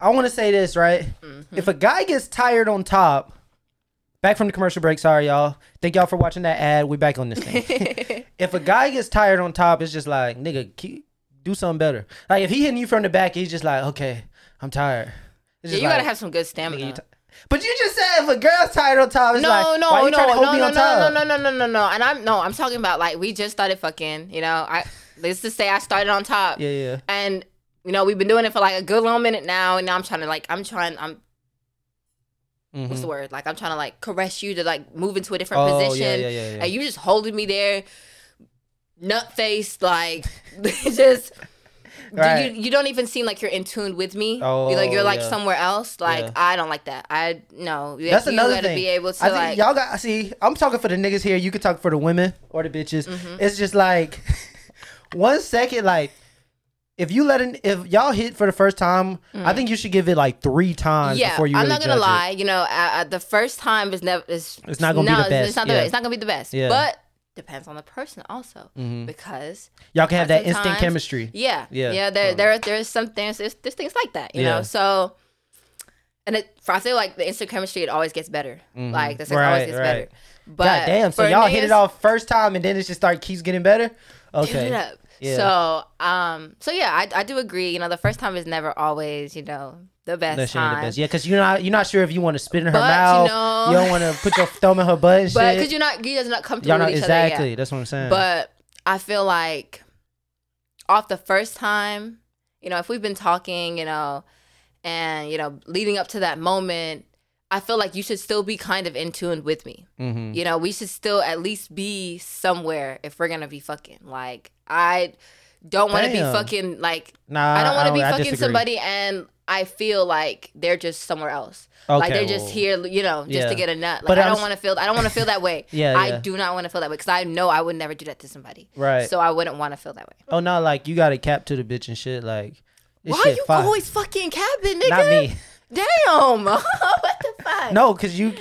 S1: I want to say this right.
S2: Mm-hmm.
S1: If a guy gets tired on top, back from the commercial break. Sorry, y'all. Thank y'all for watching that ad. We back on this thing. if a guy gets tired on top, it's just like nigga, keep, do something better. Like if he hitting you from the back, he's just like, okay, I'm tired.
S2: Yeah, you
S1: like,
S2: gotta have some good stamina.
S1: But you just said if a girl's tired on top, it's
S2: no,
S1: like,
S2: no,
S1: why you
S2: no,
S1: trying to hold
S2: no,
S1: me
S2: no,
S1: on
S2: no,
S1: top?
S2: no, no, no, no, no. And I'm no, I'm talking about like we just started fucking. You know, I let's just say I started on top,
S1: Yeah, yeah.
S2: and you know we've been doing it for like a good long minute now, and now I'm trying to like I'm trying I'm
S1: Mhm.
S2: what's the word like I'm trying to like caress you to like move into a different
S1: Oh, yeah, yeah, yeah, yeah.
S2: and you just holding me there, nut faced like just.
S1: Right.
S2: You, you don't even seem like you're in tune with me.
S1: Oh,
S2: you're like you're like
S1: yeah.
S2: somewhere else. Like
S1: Yeah.
S2: I don't like that. I no.
S1: That's
S2: you
S1: another
S2: gotta
S1: thing.
S2: be able to
S1: I think
S2: like.
S1: y'all got see. I'm talking for the niggas here. You can talk for the women or the bitches.
S2: Mm-hmm.
S1: It's just like one second. Like if you let an if y'all hit for the first time, I think you should give it like three times
S2: Mm. yeah,
S1: before you.
S2: I'm
S1: really
S2: not gonna
S1: judge it.
S2: lie. You know, uh, uh, the first time is never is
S1: It's not gonna be the best,
S2: It's not, the,
S1: yeah.
S2: it's not gonna be the best.
S1: Yeah.
S2: But depends on the person also
S1: Mhm.
S2: because
S1: Y'all can have that instant chemistry.
S2: yeah,
S1: Yeah.
S2: yeah, There
S1: Um,
S2: there there's some things there's, there's things like that. You
S1: Yeah.
S2: know, so. And it, for I feel like the instant chemistry, it always gets better. Like the sex always
S1: Mm-hmm. Right,
S2: gets
S1: right.
S2: better. But
S1: God damn! So y'all hit it off first time, and then it just start keeps getting better. Okay. Yeah.
S2: So, um, so yeah, I, I do agree. You know, the first time is never always, you know, the best
S1: ain't
S2: time.
S1: the best. Yeah, because you're not you're not sure if you want to spit in her
S2: But, you
S1: mouth.
S2: know-
S1: you don't want to put your thumb in her butt
S2: But because you're not, you guys are not comfortable
S1: Y'all not
S2: with each other yet.
S1: exactly. That's what I'm saying.
S2: But I feel like off the first time, you know, if we've been talking, you know, and you know, leading up to that moment, I feel like you should still be kind of in tune with me.
S1: hmm
S2: You know, we should still at least be somewhere if we're gonna be fucking. Like I don't want to be fucking like
S1: nah,
S2: I don't want to be fucking somebody and I feel like they're just somewhere else.
S1: Okay,
S2: like they're just
S1: well,
S2: here, you know, just
S1: yeah.
S2: to get a nut. Like
S1: But
S2: I don't want to feel. I don't want to feel that way.
S1: Yeah,
S2: I
S1: yeah.
S2: do not want to feel that way because I know I would never do that to somebody.
S1: Right.
S2: So I wouldn't want to feel that way.
S1: oh no, like you got a cap to the bitch and shit. Like
S2: Why
S1: shit
S2: you
S1: fire.
S2: always fucking capping, nigga?
S1: Not me.
S2: Damn. what the fuck?
S1: No, cause you.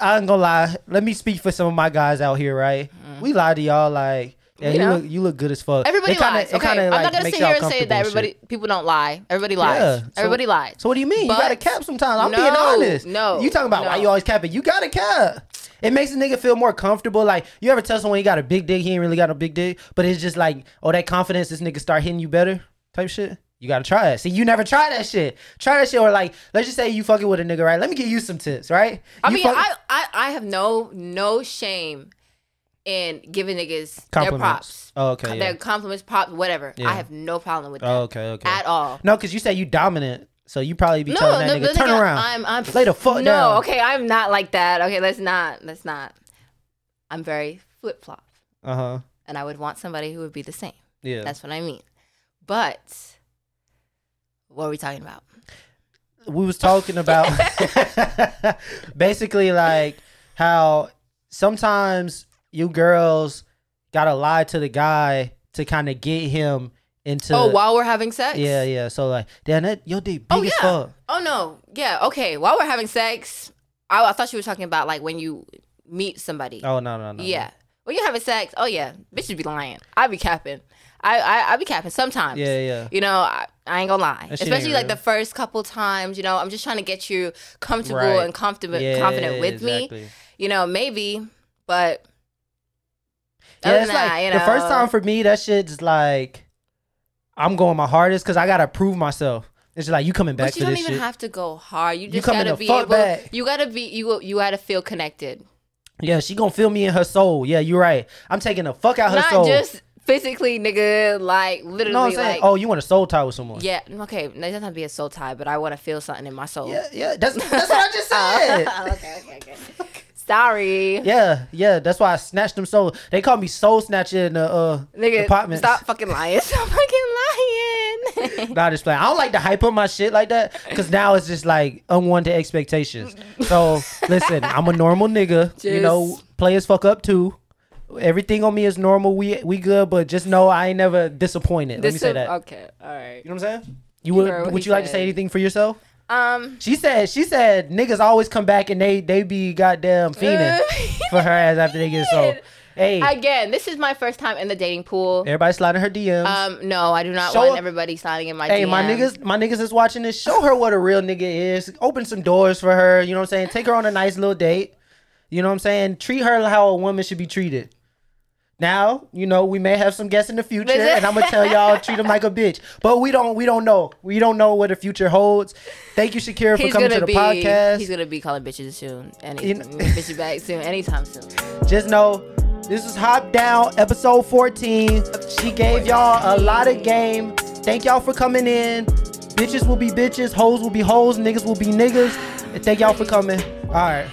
S1: I ain't gonna lie. Let me speak for some of my guys out here. Right. Mm. We lie to y'all. Like yeah,
S2: You
S1: you,
S2: know.
S1: look you look good as fuck.
S2: Everybody
S1: kinda,
S2: lies. Okay,
S1: kinda,
S2: I'm not gonna sit here and say that everybody
S1: shit.
S2: people don't lie. Everybody lies.
S1: Yeah, so-
S2: everybody lies.
S1: So what do you mean? you got to cap sometimes. I'm
S2: No,
S1: being honest.
S2: no,
S1: You talking about why you always capping? You got to cap. It makes a nigga feel more comfortable. Like you ever tell someone you got a big dick, he ain't really got a big dick, but it's just like, oh, that confidence, this nigga start hitting you better, type shit. You gotta try it. See, you never try that shit. Try that shit, or like, let's just say you fucking with a nigga, right? Let me give you some tips, right?
S2: I
S1: You
S2: mean,
S1: fuck-
S2: I, I I have no no shame in giving niggas their
S1: Compliments.
S2: props.
S1: Oh, okay,
S2: Their
S1: yeah.
S2: compliments, props, whatever.
S1: Yeah.
S2: I have no problem with that
S1: Oh, okay, okay.
S2: at all.
S1: No, because you said you dominant, so you probably be telling that nigga
S2: the
S1: turn around.
S2: I'm, I'm
S1: Lay the fuck
S2: no,
S1: down.
S2: okay, I'm not like that. Okay, let's not. Let's not. I'm very flip flop,
S1: Uh huh.
S2: and I would want somebody who would be the same.
S1: Yeah.
S2: That's what I mean. But what are we talking about?
S1: we was talking about basically like how sometimes you girls gotta lie to the guy to kind of get him into.
S2: oh, while we're having sex?
S1: yeah, yeah. So like, damn, that your dick big
S2: Oh,
S1: as
S2: yeah.
S1: fuck.
S2: Oh no. Yeah. Okay. While we're having sex, I, I thought you were talking about like when you meet somebody.
S1: Oh no, no, no.
S2: yeah. When you're having sex, oh yeah, bitches be lying. I be capping. I I, I be capping sometimes.
S1: Yeah, yeah.
S2: You know, I, I ain't gonna lie. Especially like
S1: real.
S2: the first couple times. You know, I'm just trying to get you comfortable
S1: Right.
S2: and comfortable,
S1: Yeah,
S2: confident with me. You know, maybe, but
S1: Yeah, it's like
S2: you
S1: the first time for me, that shit's like, I'm going my hardest because I gotta prove myself. It's just like you coming back
S2: But you don't
S1: this
S2: even
S1: shit.
S2: have to go hard. You
S1: You
S2: just
S1: coming
S2: gotta be able.
S1: back.
S2: You gotta be. You you gotta feel connected.
S1: yeah, she gonna feel me in her soul. Yeah, you're right. I'm taking the fuck out her
S2: Not
S1: soul.
S2: just physically, nigga. Like literally.
S1: what I'm saying?
S2: Like,
S1: oh, you want a soul tie with someone?
S2: Yeah, okay. It doesn't have to be a soul tie, but I want to feel something in my soul.
S1: Yeah, yeah. That's that's what I just said.
S2: Oh, okay, okay, okay. Sorry.
S1: yeah, yeah. That's why I snatched them soul. They call me soul snatcher in the uh
S2: Nigga,
S1: department.
S2: stop fucking lying. Stop fucking lying.
S1: Nah, just playing. I don't like to hype up my shit like that because now it's just like unwanted expectations. So listen, I'm a normal nigga. You know,
S2: Just-
S1: players fuck up too. Everything on me is normal. We we good, but just know I ain't never disappointed. Let me say that.
S2: Okay, all right.
S1: You know what I'm saying? You
S2: You
S1: would would
S2: he
S1: you like to say anything for yourself?
S2: Um,
S1: She said she said niggas always come back and they they be goddamn fiending for her ass after they get so. Hey,
S2: Again, this is my first time in the dating pool.
S1: everybody sliding her DMs.
S2: Um, no, I do not
S1: Show
S2: want
S1: her-
S2: everybody sliding in my
S1: Hey,
S2: DMs.
S1: Hey, my niggas, my niggas is watching this. Show her what a real nigga is. Open some doors for her. You know what I'm saying? Take her on a nice little date. You know what I'm saying? Treat her how a woman should be treated. Now, you know, we may have some guests in the future, and I'm gonna tell y'all treat them like a bitch. But we don't, we don't know. We don't know what the future holds. Thank you, Shakira, for
S2: He's
S1: coming
S2: gonna
S1: to the
S2: be.
S1: podcast.
S2: He's gonna be calling bitches soon.
S1: You know-
S2: bitches back soon. Anytime soon.
S1: Just know this is Hop Down, episode 14. She gave y'all a lot of game. Thank y'all for coming in. Bitches will be bitches, hoes will be hoes, niggas will be niggas. And thank y'all for coming. All right.